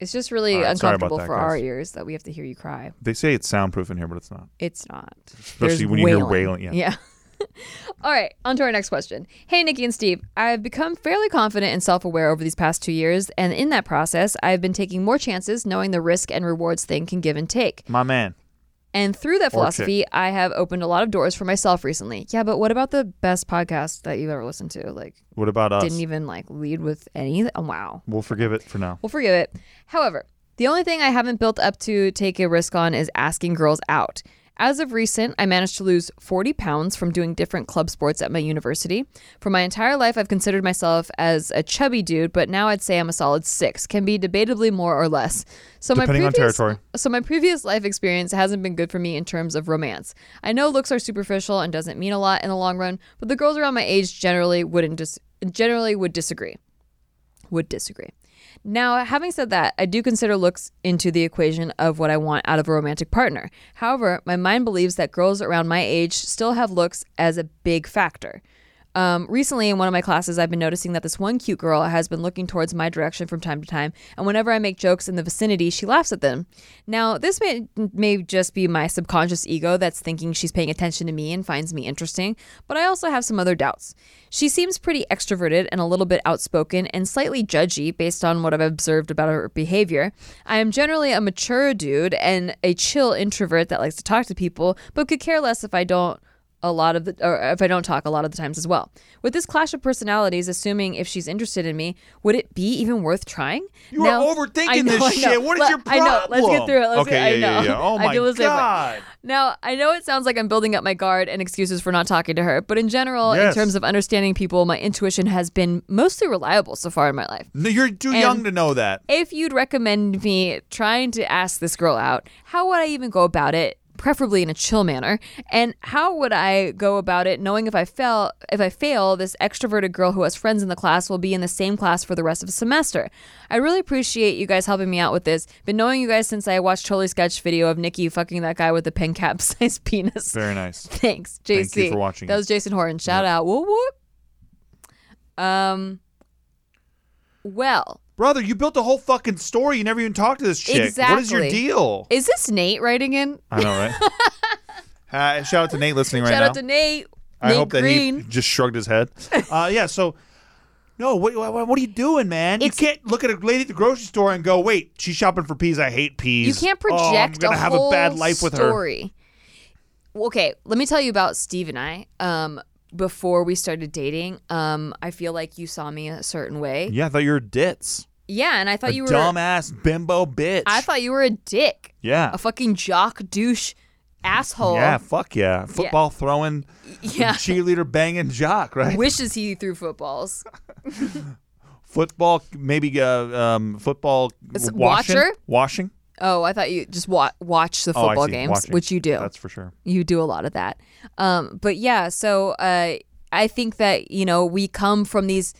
it's just really All right, sorry about uncomfortable that, for our guys. ears that we have to hear you cry. They say it's soundproof in here, but it's not. It's not. Especially There's when you hear wailing. Yeah. Yeah. All right, on to our next question. Hey, Nikki and Steve. I've become fairly confident and self aware over these past two years, and in that process, I've been taking more chances knowing the risk and rewards thing can give and take. My man. And through that philosophy, I have opened a lot of doors for myself recently. Yeah, but what about the best podcast that you've ever listened to? Like, What about us? didn't even like lead with any. Oh, wow. We'll forgive it for now. We'll forgive it. However, the only thing I haven't built up to take a risk on is asking girls out. As of recent, I managed to lose 40 pounds from doing different club sports at my university. For my entire life, I've considered myself as a chubby dude, but now I'd say I'm a solid six. Can be debatably more or less. So Depending my on previous, territory. So my previous life experience hasn't been good for me in terms of romance. I know looks are superficial and doesn't mean a lot in the long run, but the girls around my age generally wouldn't dis- generally would disagree. Would disagree. Now, having said that, I do consider looks into the equation of what I want out of a romantic partner. However, my mind believes that girls around my age still have looks as a big factor. Um, recently, in one of my classes, I've been noticing that this one cute girl has been looking towards my direction from time to time, and whenever I make jokes in the vicinity, she laughs at them. Now, this may, may just be my subconscious ego that's thinking she's paying attention to me and finds me interesting, but I also have some other doubts. She seems pretty extroverted and a little bit outspoken and slightly judgy based on what I've observed about her behavior. I am generally a mature dude and a chill introvert that likes to talk to people, but could care less if I don't a lot of the or if I don't talk a lot of the times as well. With this clash of personalities, assuming if she's interested in me, would it be even worth trying? You Now- are overthinking I know, this shit. What is Let- your I problem? know. Let's get through it. Let's okay, get, I yeah, know. yeah, yeah. Oh I my feel the same way. god. Now, I know it sounds like I'm building up my guard and excuses for not talking to her, but in general, Yes. in terms of understanding people, my intuition has been mostly reliable so far in my life. No, you're too And- young to know that. If you'd recommend me trying to ask this girl out, how would I even go about it? Preferably in a chill manner. And how would I go about it knowing if I fail if I fail, this extroverted girl who has friends in the class will be in the same class for the rest of the semester. I really appreciate you guys helping me out with this. Been knowing you guys since I watched Totally Sketch video of Nikki fucking that guy with the pen cap sized penis. Very nice. Thanks, JC. Thank you for watching That was Jason Horton. Shout out. Whoop whoop. Um well, Brother, you built a whole fucking story. You never even talked to this chick. Exactly. What is your deal? is this Nate writing in? I know, right? Hi, shout out to Nate listening right now. Shout now. out to Nate. I Nate hope that Green. he just shrugged his head. Uh, yeah, so no, what, what, what are you doing, man? It's- you can't look at a lady at the grocery store and go, "Wait, she's shopping for peas. I hate peas." You can't Oh, I'm project gonna a have whole a bad life with her. story. Okay, let me tell you about Steve and I. Um, before we started dating, um, I feel like you saw me a certain way. Yeah, I thought you were ditz. Yeah, and I thought a you were. dumbass bimbo bitch. I thought you were a dick, yeah, a fucking jock douche asshole. yeah, fuck yeah, football throwing, Yeah. cheerleader banging jock, right? Wishes he threw footballs. football, maybe uh, um, football It's washing, watcher? washing. Oh, I thought you just wa- watch the Oh, I football see, games, watching. which you do. That's for sure. you do a lot of that. Um, but yeah, so uh, I think that you know we come from these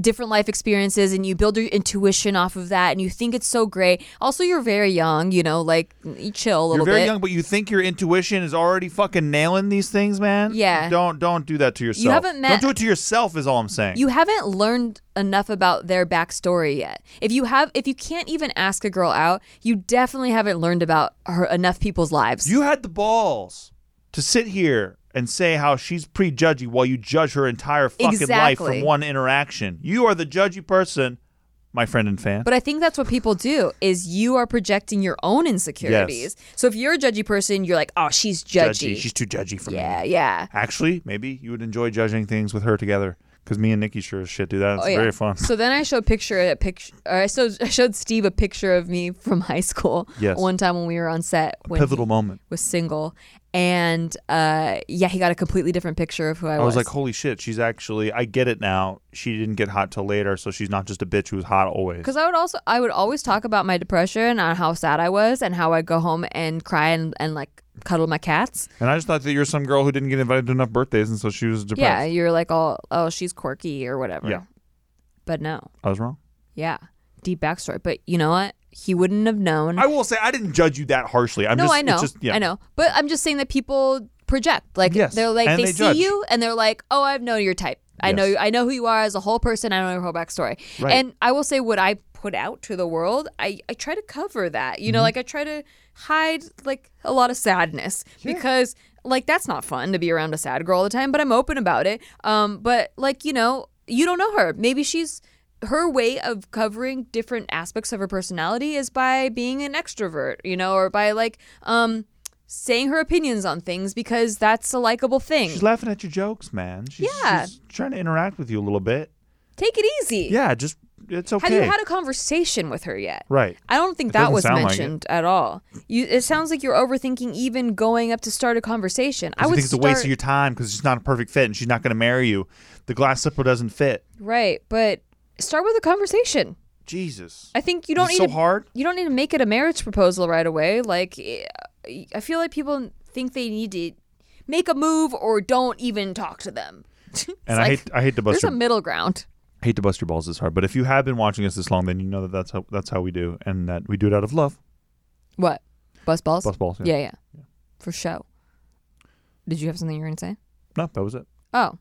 different life experiences, and you build your intuition off of that, and you think it's so great. Also, you're very young, you know, like you chill a little bit. You're very bit. young, but you think your intuition is already fucking nailing these things, man. Yeah. Don't don't do that to yourself. You haven't met- Don't do it to yourself. Is all I'm saying. You haven't learned enough about their backstory yet. If you have, if you can't even ask a girl out, you definitely haven't learned about her enough people's lives. You had the balls to sit here and say how she's prejudgy while you judge her entire fucking life from one interaction. You are the judgy person, my friend and fan. But I think that's what people do is you are projecting your own insecurities. So if you're a judgy person, you're like, oh, she's judgy. She's too judgy for me. yeah, yeah. Actually, maybe you would enjoy judging things with her together. Because me and Nikki sure as shit do that. It's Oh, yeah. very fun. So then I showed picture a picture. I showed I showed Steve a picture of me from high school. Yes. One time when we were on set when Pivotal moment. was single, And uh, yeah, he got a completely different picture of who I, was. I was like, holy shit, she's actually. I get it now. She didn't get hot till later, so she's not just a bitch who was hot always. Because I would also, I would always talk about my depression and how sad I was and how I'd go home and cry and, and like cuddle my cats. And I just thought that you're some girl who didn't get invited to enough birthdays, and so she was depressed. Yeah, you're like, oh, oh, she's quirky or whatever. Yeah. But no, I was wrong. yeah, deep backstory. But you know what? He wouldn't have known. I will say I didn't judge you that harshly. I'm no, just, I know, It's just, yeah. I know. But I'm just saying that people project. Like Yes, they're like and they, they see you and they're like, oh, I've known your type. I know, Yes. I know who you are as a whole person. I know your whole backstory. Right. And I will say, what I put out to the world, I, I try to cover that. You know, Mm-hmm. like I try to hide like a lot of sadness because like that's not fun to be around a sad girl all the time. But I'm open about it. Um, but like you know, you don't know her. Maybe she's her way of covering different aspects of her personality is by being an extrovert, you know, or by like um saying her opinions on things because that's a likable thing. She's laughing at your jokes, man. She's, Yeah. she's trying to interact with you a little bit. Take it easy. Yeah, just it's okay. Have you had a conversation with her yet? right. I don't think It that doesn't was sound like mentioned at all. You, it sounds like you're overthinking even going up to start a conversation. I would think it's a start, waste of your time because she's not a perfect fit and she's not going to marry you. The glass slipper doesn't fit. right, but start with a conversation. Jesus. I think you don't it need so to, hard. You don't need to make it a marriage proposal right away. Like, eh, I feel like people think they need to make a move or don't even talk to them. And I hate I hate to bust there's your, a middle ground. I hate to bust your balls this hard, but if you have been watching us this long, then you know that that's how that's how we do, and that we do it out of love. What? Bust balls? Bust balls. Yeah, yeah, For show. Did you have something you were going to say? No, that was it. Oh.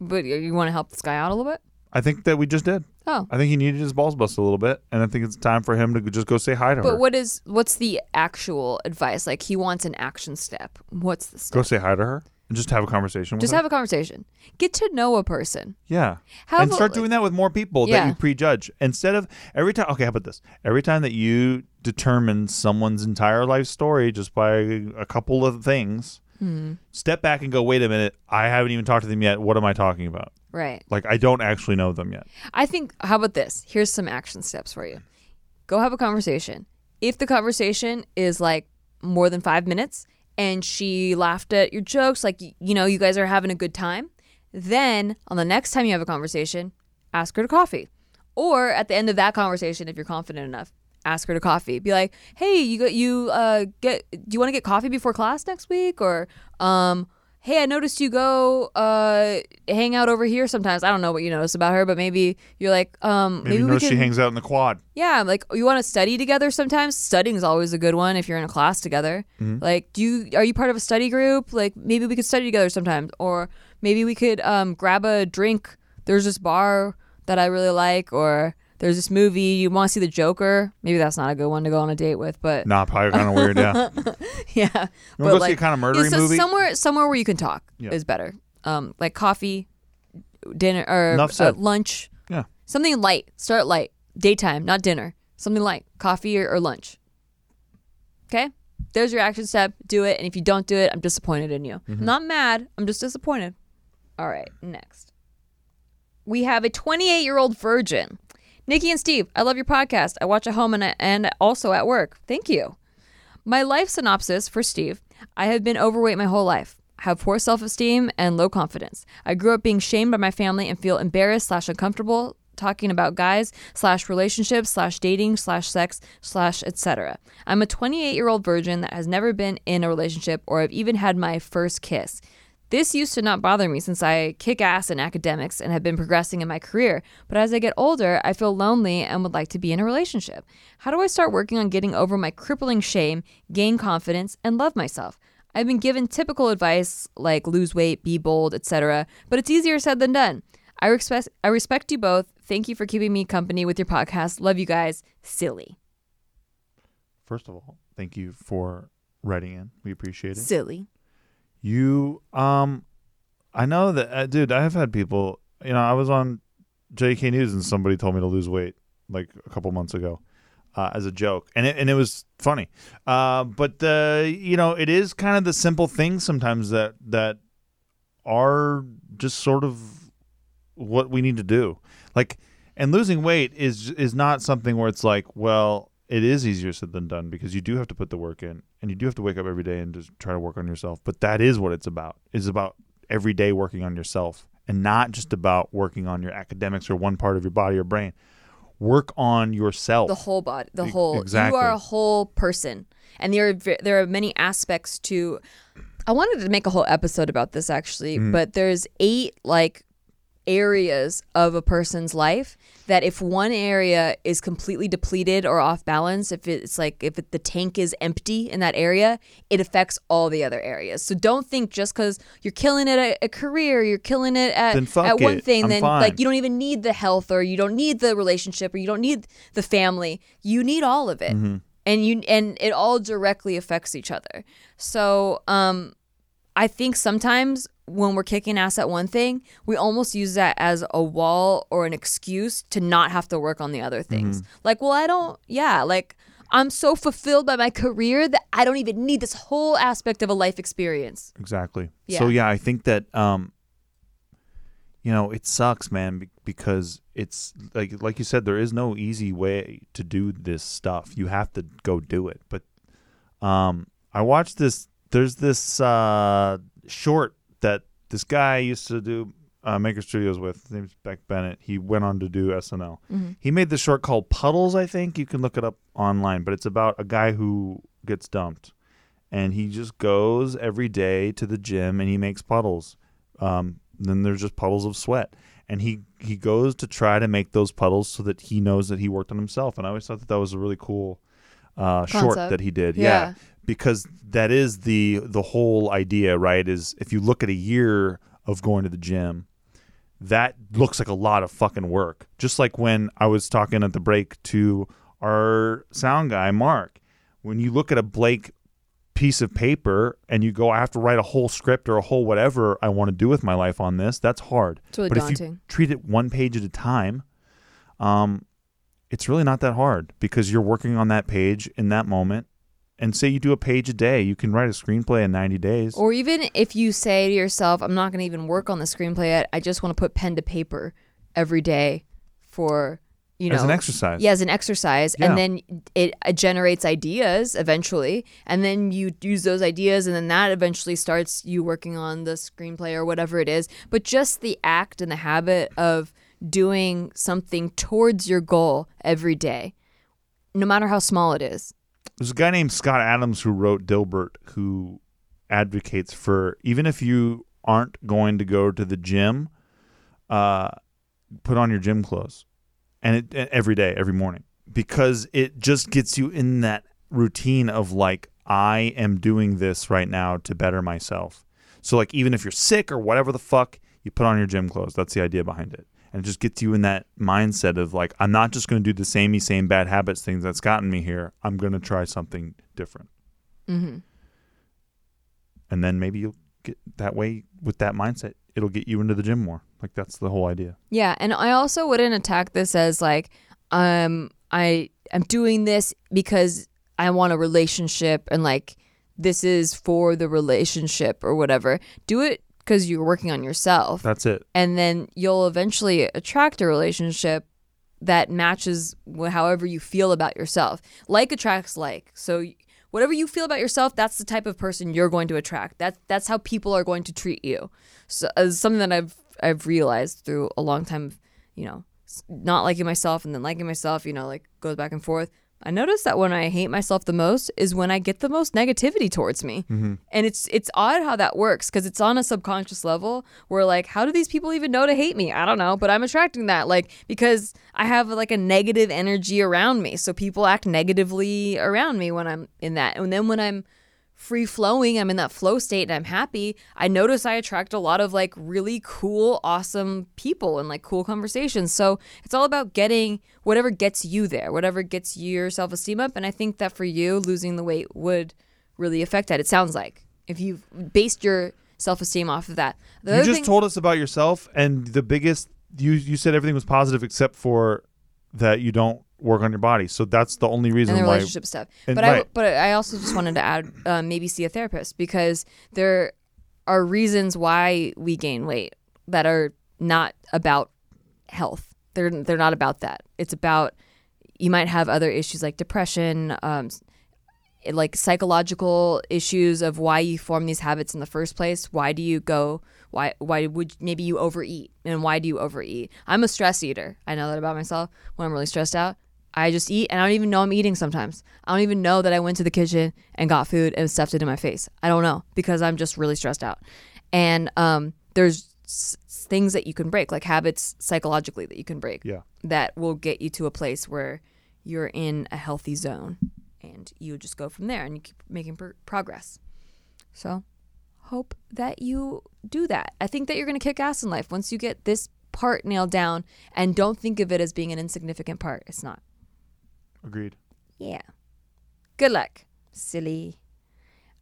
But you want to help this guy out a little bit? I think that we just did. Oh. I think he needed his balls busted a little bit, and I think it's time for him to just go say hi to her. But what is what's the actual advice? Like he wants an action step. What's the step? Go say hi to her and just have a conversation with Just her. have a conversation. Get to know a person. yeah. Have and a- start doing that with more people that Yeah. you prejudge instead of every time. Okay, how about this? Every time that you determine someone's entire life story just by a couple of things, Hmm. step back and go, wait a minute, I haven't even talked to them yet. What am I talking about? Right. Like I don't actually know them yet. I think how about this? Here's some action steps for you. Go have a conversation. If the conversation is like more than 5 minutes and she laughed at your jokes like you know you guys are having a good time, then on the next time you have a conversation, ask her to coffee. Or at the end of that conversation if you're confident enough, ask her to coffee. Be like, "Hey, you got you uh get do you want to get coffee before class next week or um hey, I noticed you go uh hang out over here sometimes. I don't know what you notice about her, but maybe you're like, um, Maybe, maybe, notice can. she hangs out in the quad. yeah, like you want to study together sometimes. Studying is always a good one if you're in a class together. Mm-hmm. Like, do you are you part of a study group? Like, maybe we could study together sometimes, or maybe we could um grab a drink. There's this bar that I really like, or there's this movie you want to see the Joker. Maybe that's not a good one to go on a date with, but Nah, probably kind of weird. Yeah. yeah. You but go like, see a kind of yeah, so movie? somewhere somewhere where you can talk Yeah. is better. Um, like coffee, dinner, or uh, lunch. Yeah. Something light. Start light. Daytime, not dinner. Something light. Coffee or, or lunch. Okay. There's your action step. Do it. And if you don't do it, I'm disappointed in you. Mm-hmm. I'm not mad. I'm just disappointed. All right. Next. We have a 28 year old virgin. Nikki and Steve, I love your podcast. I watch at home and, and also at work. Thank you. My life synopsis for Steve I have been overweight my whole life. Have poor self esteem and low confidence. I grew up being shamed by my family and feel embarrassed slash uncomfortable talking about guys slash relationships slash dating slash sex slash etc. I'm a 28 year old virgin that has never been in a relationship or have even had my first kiss. This used to not bother me since I kick ass in academics and have been progressing in my career, but as I get older, I feel lonely and would like to be in a relationship. How do I start working on getting over my crippling shame, gain confidence, and love myself? I've been given typical advice like lose weight, be bold, etc., but it's easier said than done. I respect I respect you both. Thank you for keeping me company with your podcast. Love you guys. Silly. First of all, thank you for writing in. We appreciate it. Silly. You, um, I know that, uh, dude. I have had people. You know, I was on JK News and somebody told me to lose weight like a couple months ago, uh, as a joke, and it and it was funny. Uh, but uh, you know, it is kind of the simple things sometimes that that are just sort of what we need to do. Like, and losing weight is is not something where it's like, well, it is easier said than done because you do have to put the work in and you do have to wake up every day and just try to work on yourself. But that is what it's about. It's about every day working on yourself and not just about working on your academics or one part of your body or brain. Work on yourself. the whole body, the whole. exactly. You are a whole person, and there are there are many aspects to. I wanted to make a whole episode about this actually, Mm. but there's eight like areas of a person's life that if one area is completely depleted or off balance if it's like if it, the tank is empty in that area it affects all the other areas so don't think just because you're killing it at a career you're killing it at, at one it. thing I'm then fine. like you don't even need the health or you don't need the relationship or you don't need the family you need all of it Mm-hmm. and you and it all directly affects each other so um I think sometimes when we're kicking ass at one thing, we almost use that as a wall or an excuse to not have to work on the other things. Like, well, I don't, yeah, like I'm so fulfilled by my career that I don't even need this whole aspect of a life experience. Exactly. Yeah. So yeah, I think that um you know, it sucks, man, because it's like like you said there is no easy way to do this stuff. You have to go do it. But um I watched this there's this uh short that this guy used to do uh, Maker Studios with. His name's Beck Bennett. He went on to do SNL. He made this short called Puddles, I think. You can look it up online, but it's about a guy who gets dumped and he just goes every day to the gym and he makes puddles. Um, then there's just puddles of sweat, and he he goes to try to make those puddles so that he knows that he worked on himself. And I always thought that that was a really cool uh, short that he did. Yeah. Because that is the the whole idea, right? Is if you look at a year of going to the gym. That looks like a lot of fucking work. Just like when I was talking at the break to our sound guy, Mark, when you look at a blank piece of paper and you go, I have to write a whole script or a whole whatever I want to do with my life on this, that's hard. It's really but if you treat it one page at a time, um, it's really not that hard because you're working on that page in that moment. And say you do a page a day, you can write a screenplay in 90 days. Or even if you say to yourself, I'm not going to even work on the screenplay yet, I just want to put pen to paper every day for, you know, as an exercise. Yeah, as an exercise, Yeah. and then it uh, generates ideas eventually, and then you use those ideas, and then that eventually starts you working on the screenplay or whatever it is. But just the act and the habit of doing something towards your goal every day, no matter how small it is. There's a guy named Scott Adams who wrote Dilbert who advocates for even if you aren't going to go to the gym, uh, put on your gym clothes, and it every day, every morning, because it just gets you in that routine of like I am doing this right now to better myself. So like even if you're sick or whatever the fuck, you put on your gym clothes. That's the idea behind it. And it just gets you in that mindset of like I'm not just going to do the samey same bad habits things that's gotten me here. I'm going to try something different. Mm-hmm. And then maybe you'll get that way with that mindset. It'll get you into the gym more. Like that's the whole idea. Yeah, and I also wouldn't attack this as like um I I am doing this because I want a relationship and like this is for the relationship or whatever. Do it because you're working on yourself. That's it. and then you'll eventually attract a relationship that matches however you feel about yourself. Like attracts like. So whatever you feel about yourself, that's the type of person you're going to attract. That that's how people are going to treat you. So as something that I've I've realized through a long time, you know, not liking myself and then liking myself, you know, like goes back and forth. I notice that when I hate myself the most is when I get the most negativity towards me. Mm-hmm. And it's it's odd how that works because it's on a subconscious level where like how do these people even know to hate me? I don't know, but I'm attracting that like because I have like a negative energy around me. So people act negatively around me when I'm in that. And then when I'm free flowing, I'm in that flow state and I'm happy, I notice I attract a lot of like really cool, awesome people and like cool conversations. So it's all about getting whatever gets you there, whatever gets your self esteem up. And I think that for you, losing the weight would really affect that. It sounds like if you've based your self esteem off of that. The you just thing- told us about yourself, and the biggest you you said everything was positive except for that you don't work on your body. So that's the only reason and the why. relationship stuff. and But I but I also just wanted to add uh, maybe see a therapist because there are reasons why we gain weight that are not about health. They're they're not about that. It's about you might have other issues like depression, um, like psychological issues of why you form these habits in the first place. Why do you go? Why why would maybe you overeat and why do you overeat? I'm a stress eater. I know that about myself. When I'm really stressed out, I just eat and I don't even know I'm eating sometimes. I don't even know that I went to the kitchen and got food and stuffed it in my face. I don't know because I'm just really stressed out. And um, there's s- things that you can break, like habits psychologically that you can break Yeah. that will get you to a place where you're in a healthy zone and you just go from there and you keep making pr- progress. So, hope that you do that. I think that you're going to kick ass in life once you get this part nailed down and don't think of it as being an insignificant part. It's not. Agreed. Yeah. Good luck, silly.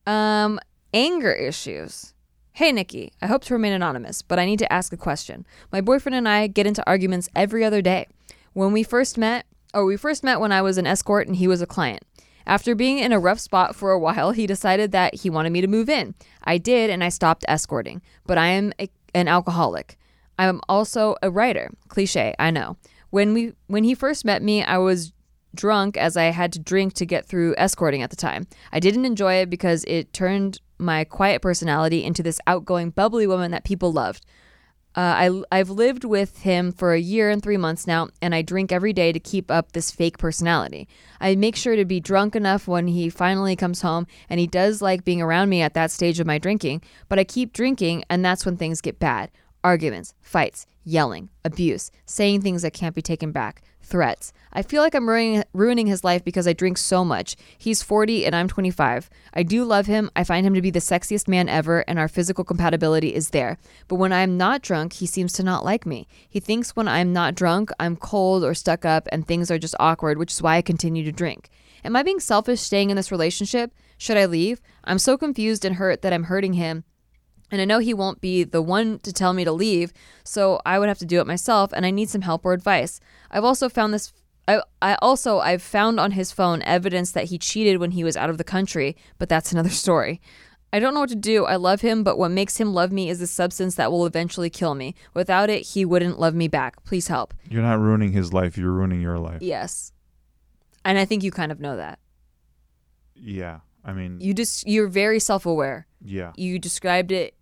Um, anger issues. Hey, Nikki, I hope to remain anonymous, but I need to ask a question. My boyfriend and I get into arguments every other day. When we first met, or we first met when I was an escort and he was a client. After being in a rough spot for a while, he decided that he wanted me to move in. I did, and I stopped escorting, but I am a, an alcoholic. I'm also a writer. Cliche, I know. When we when he first met me, I was drunk as I had to drink to get through escorting at the time. I didn't enjoy it because it turned my quiet personality into this outgoing, bubbly woman that people loved. Uh, I, I've lived with him for a year and three months now, and I drink every day to keep up this fake personality. I make sure to be drunk enough when he finally comes home, and he does like being around me at that stage of my drinking, but I keep drinking, and that's when things get bad arguments, fights, yelling, abuse, saying things that can't be taken back, threats. I feel like I'm ruining, ruining his life because I drink so much. He's 40 and I'm 25. I do love him. I find him to be the sexiest man ever, and our physical compatibility is there. But when I'm not drunk, he seems to not like me. He thinks when I'm not drunk, I'm cold or stuck up and things are just awkward, which is why I continue to drink. Am I being selfish staying in this relationship? Should I leave? I'm so confused and hurt that I'm hurting him. And I know he won't be the one to tell me to leave, so I would have to do it myself and I need some help or advice. I've also found this I, I also I've found on his phone evidence that he cheated when he was out of the country, but that's another story. I don't know what to do. I love him, but what makes him love me is the substance that will eventually kill me. Without it, he wouldn't love me back. Please help. You're not ruining his life. You're ruining your life. Yes. And I think you kind of know that. Yeah. I mean, You just you're very self-aware. yeah. You described it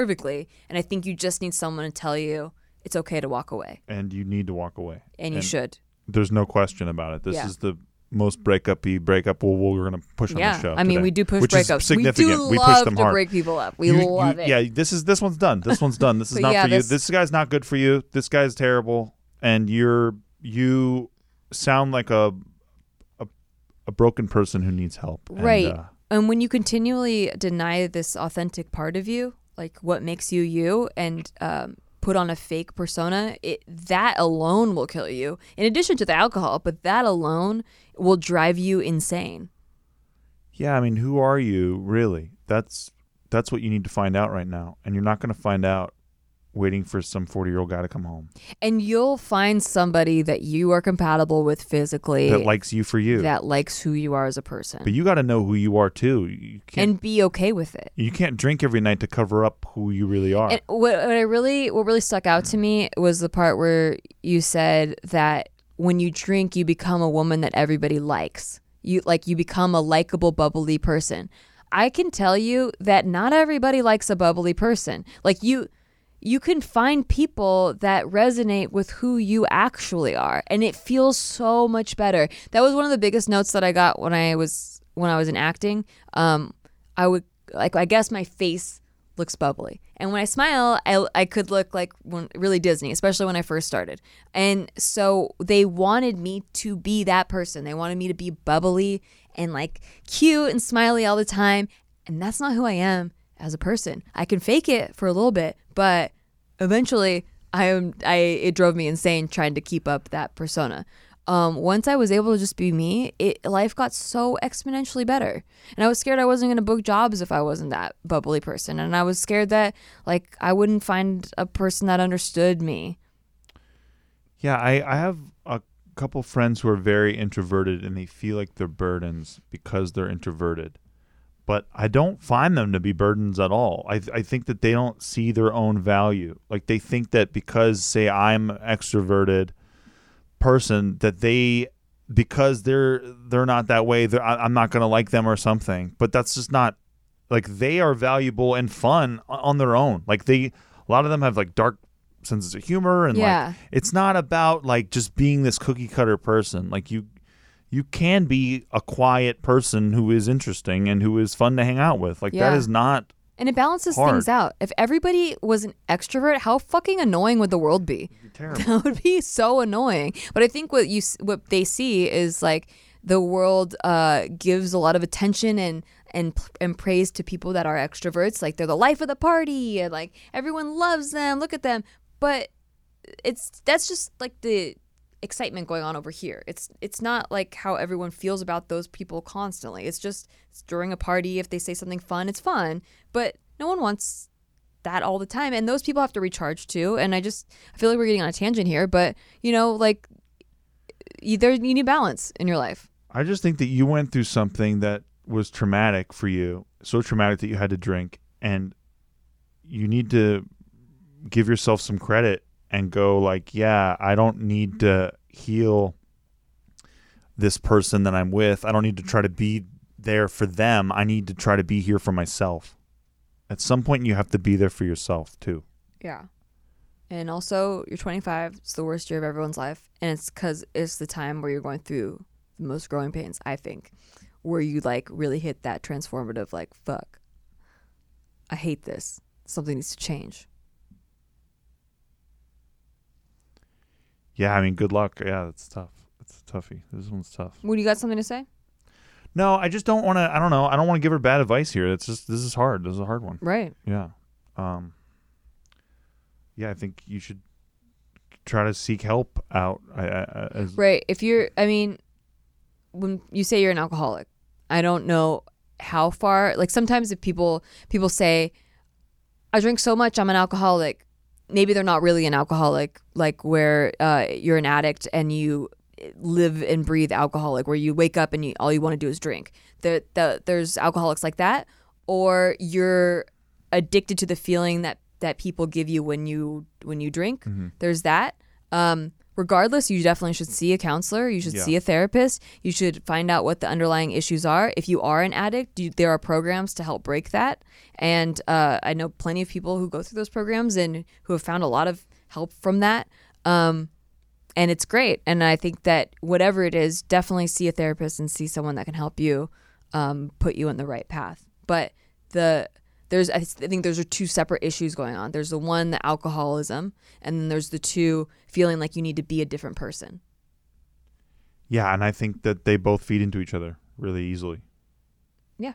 perfectly, and I think you just need someone to tell you it's okay to walk away, And you need to walk away. and you And should. There's no question about it. This Yeah. is the most breakup-y breakup we'll, we're going to push on Yeah, the show. I mean, today, we do push breakups. significant. We do we love push them to hard. break people up. We You- you- love it. Yeah, this is this one's done. This one's done. This is not yeah, for you. this- This guy's not good for you. This guy's terrible, and you're you sound like a a, a broken person who needs help. And, Right. uh, And when you continually deny this authentic part of you, like what makes you you, and um, put on a fake persona, it that alone will kill you. In addition to the alcohol, but that alone will drive you insane. yeah, I mean, who are you really? That's that's what you need to find out right now, and you're not going to find out waiting for some 40 year old guy to come home And you'll find somebody that you are compatible with physically that likes you for you. that likes who you are as a person but you got to know who you are too. You and be okay with it. you can't drink every night to cover up who you really are. And what, what I really what really stuck out to me was the part where you said that when you drink you become a woman that everybody likes. You like you become a likable bubbly person. I can tell you that not everybody likes a bubbly person. Like you you can find people that resonate with who you actually are and it feels so much better. That was one of the biggest notes that I got when I was when I was in acting. Um I would like I guess my face looks bubbly. And when I smile, I, I could look like when, really Disney, especially when I first started. And so they wanted me to be that person. They wanted me to be bubbly and like cute and smiley all the time. And that's not who I am as a person. I can fake it for a little bit, but eventually I I it drove me insane trying to keep up that persona. Um, once I was able to just be me, it life got so exponentially better. And I was scared I wasn't gonna book jobs if I wasn't that bubbly person. And I was scared that like I wouldn't find a person that understood me. Yeah, I, I have a couple friends who are very introverted and they feel like they're burdens because they're introverted. But I don't find them to be burdens at all. I, I think that they don't see their own value. Like they think that because, say, I'm an extroverted person, that they because they're they're not that way. I, I'm not gonna like them or something. But that's just not like they are valuable and fun on their own. Like they, a lot of them have like dark senses of humor and Yeah. like it's not about like just being this cookie cutter person. Like you, you can be a quiet person who is interesting and who is fun to hang out with. Like Yeah. that is not. And it balances Hard. things out. If everybody was an extrovert, how fucking annoying would the world be? Terrible. That would be so annoying. But I think what you what they see is like the world uh, gives a lot of attention and and and praise to people that are extroverts. Like they're the life of the party, and like everyone loves them. Look at them. But it's that's just like the excitement going on over here. It's it's not like how everyone feels about those people constantly. It's just it's during a party if they say something fun, it's fun. But no one wants that all the time and those people have to recharge too and i just i feel like we're getting on a tangent here but you know like you, need balance in your life I just think that you went through something that was traumatic for you, so traumatic that you had to drink, and you need to give yourself some credit and go like, yeah, I don't need to heal this person that I'm with. I don't need to try to be there for them. I need to try to be here for myself. At some point, you have to be there for yourself too. yeah and also you're 25 it's the worst year of everyone's life and it's because it's the time where you're going through the most growing pains i think where you like really hit that transformative like fuck i hate this something needs to change Yeah, I mean, good luck. Yeah, that's tough. It's a toughie. This one's tough. would you got something to say No, I just don't want to. I don't know. I don't want to give her bad advice here. It's just this is hard. This is a hard one. right Yeah. Um. Yeah, I think you should try to seek help out. I, I- as, Right. If you're, I mean, when you say you're an alcoholic, I don't know how far. Like sometimes if people people say, I drink so much, I'm an alcoholic. Maybe they're not really an alcoholic, like where uh, you're an addict and you live and breathe alcoholic, where you wake up and you, all you want to do is drink. There, the, there's alcoholics like that, or you're addicted to the feeling that that people give you when you when you drink. Mm-hmm. There's that. Um, regardless, you definitely should see a counselor. You should Yeah. see a therapist. You should find out what the underlying issues are. If you are an addict, you, there are programs to help break that. And uh, I know plenty of people who go through those programs and who have found a lot of help from that. Um, and it's great. And I think that whatever it is, definitely see a therapist and see someone that can help you um, put you on the right path. But the there's I think those are two separate issues going on. There's the one the alcoholism, and then there's the two feeling like you need to be a different person. yeah, and I think that they both feed into each other really easily. Yeah.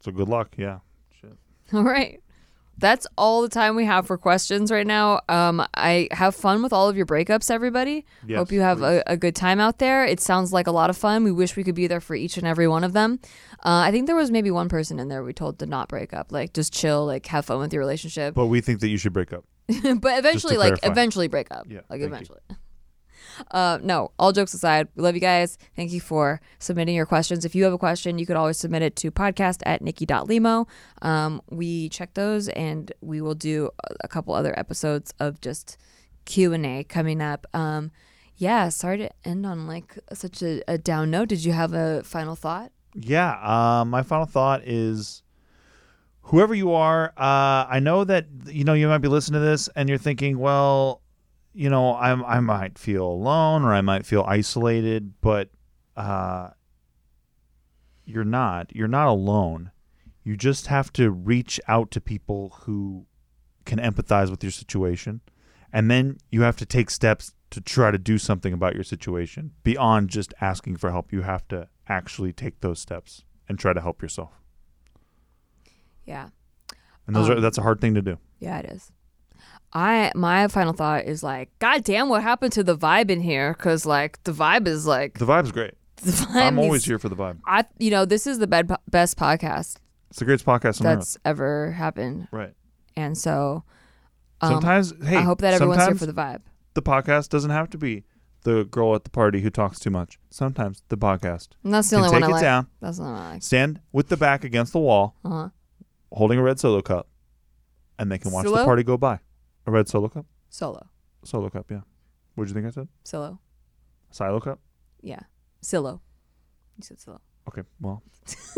So good luck. Yeah. Shit. All right. That's all the time we have for questions right now. Um, I have fun with all of your breakups, everybody. Yes, Hope you have a, a good time out there. It sounds like a lot of fun. We wish we could be there for each and every one of them. Uh, I think there was maybe one person in there we told to not break up, like just chill, like have fun with your relationship. But we think that you should break up. but eventually, like clarify. eventually break up. Yeah, like eventually. you. Uh, no, all jokes aside, we love you guys. Thank you for submitting your questions. If you have a question, you could always submit it to podcast at nikki.limo. Um, we check those and we will do a- couple other episodes of just Q&A coming up. Um, yeah, sorry to end on like such a, a down note. Did you have a final thought? Yeah. Um, my final thought is whoever you are, uh, I know that you know you might be listening to this and you're thinking, well, you know, I'm I might feel alone or I might feel isolated, but uh, you're not. You're not alone. You just have to reach out to people who can empathize with your situation, and then you have to take steps to try to do something about your situation beyond just asking for help. You have to actually take those steps and try to help yourself. Yeah. And those are Um, that's a hard thing to do. Yeah, it is. I my final thought is like, God damn, what happened to the vibe in here? Because like the vibe is like The vibe's great. the vibe. I'm always here for the vibe. I you know this is the bed, best podcast It's the greatest podcast on that's ever happened, Right. and so um, Sometimes, hey, I hope that everyone's here for the vibe. the podcast doesn't have to be the girl at the party who talks too much. Sometimes the podcast And that's the only take one I it like. down, That's the only one I like. stand with the back against the wall, Uh huh. holding a red solo cup, and they can watch the party go by. A red solo cup, Solo, solo cup. Yeah. What did you think I said? solo. Silo cup. Yeah. Silo. You said Silo. Okay, well,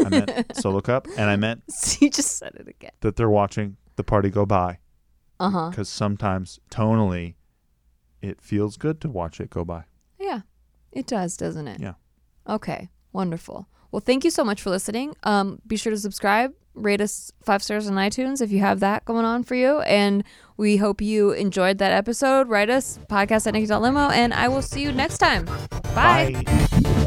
I meant solo cup, and I meant you just said it again. that they're watching the party go by Uh huh. because sometimes tonally, it feels good to watch it go by. Yeah, it does, doesn't it? Yeah. Okay, wonderful. Well, thank you so much for listening. Um, be sure to subscribe, rate us five stars on iTunes if you have that going on for you. And we hope you enjoyed that episode. Write us podcast at nikki.limo, and I will see you next time. Bye. Bye.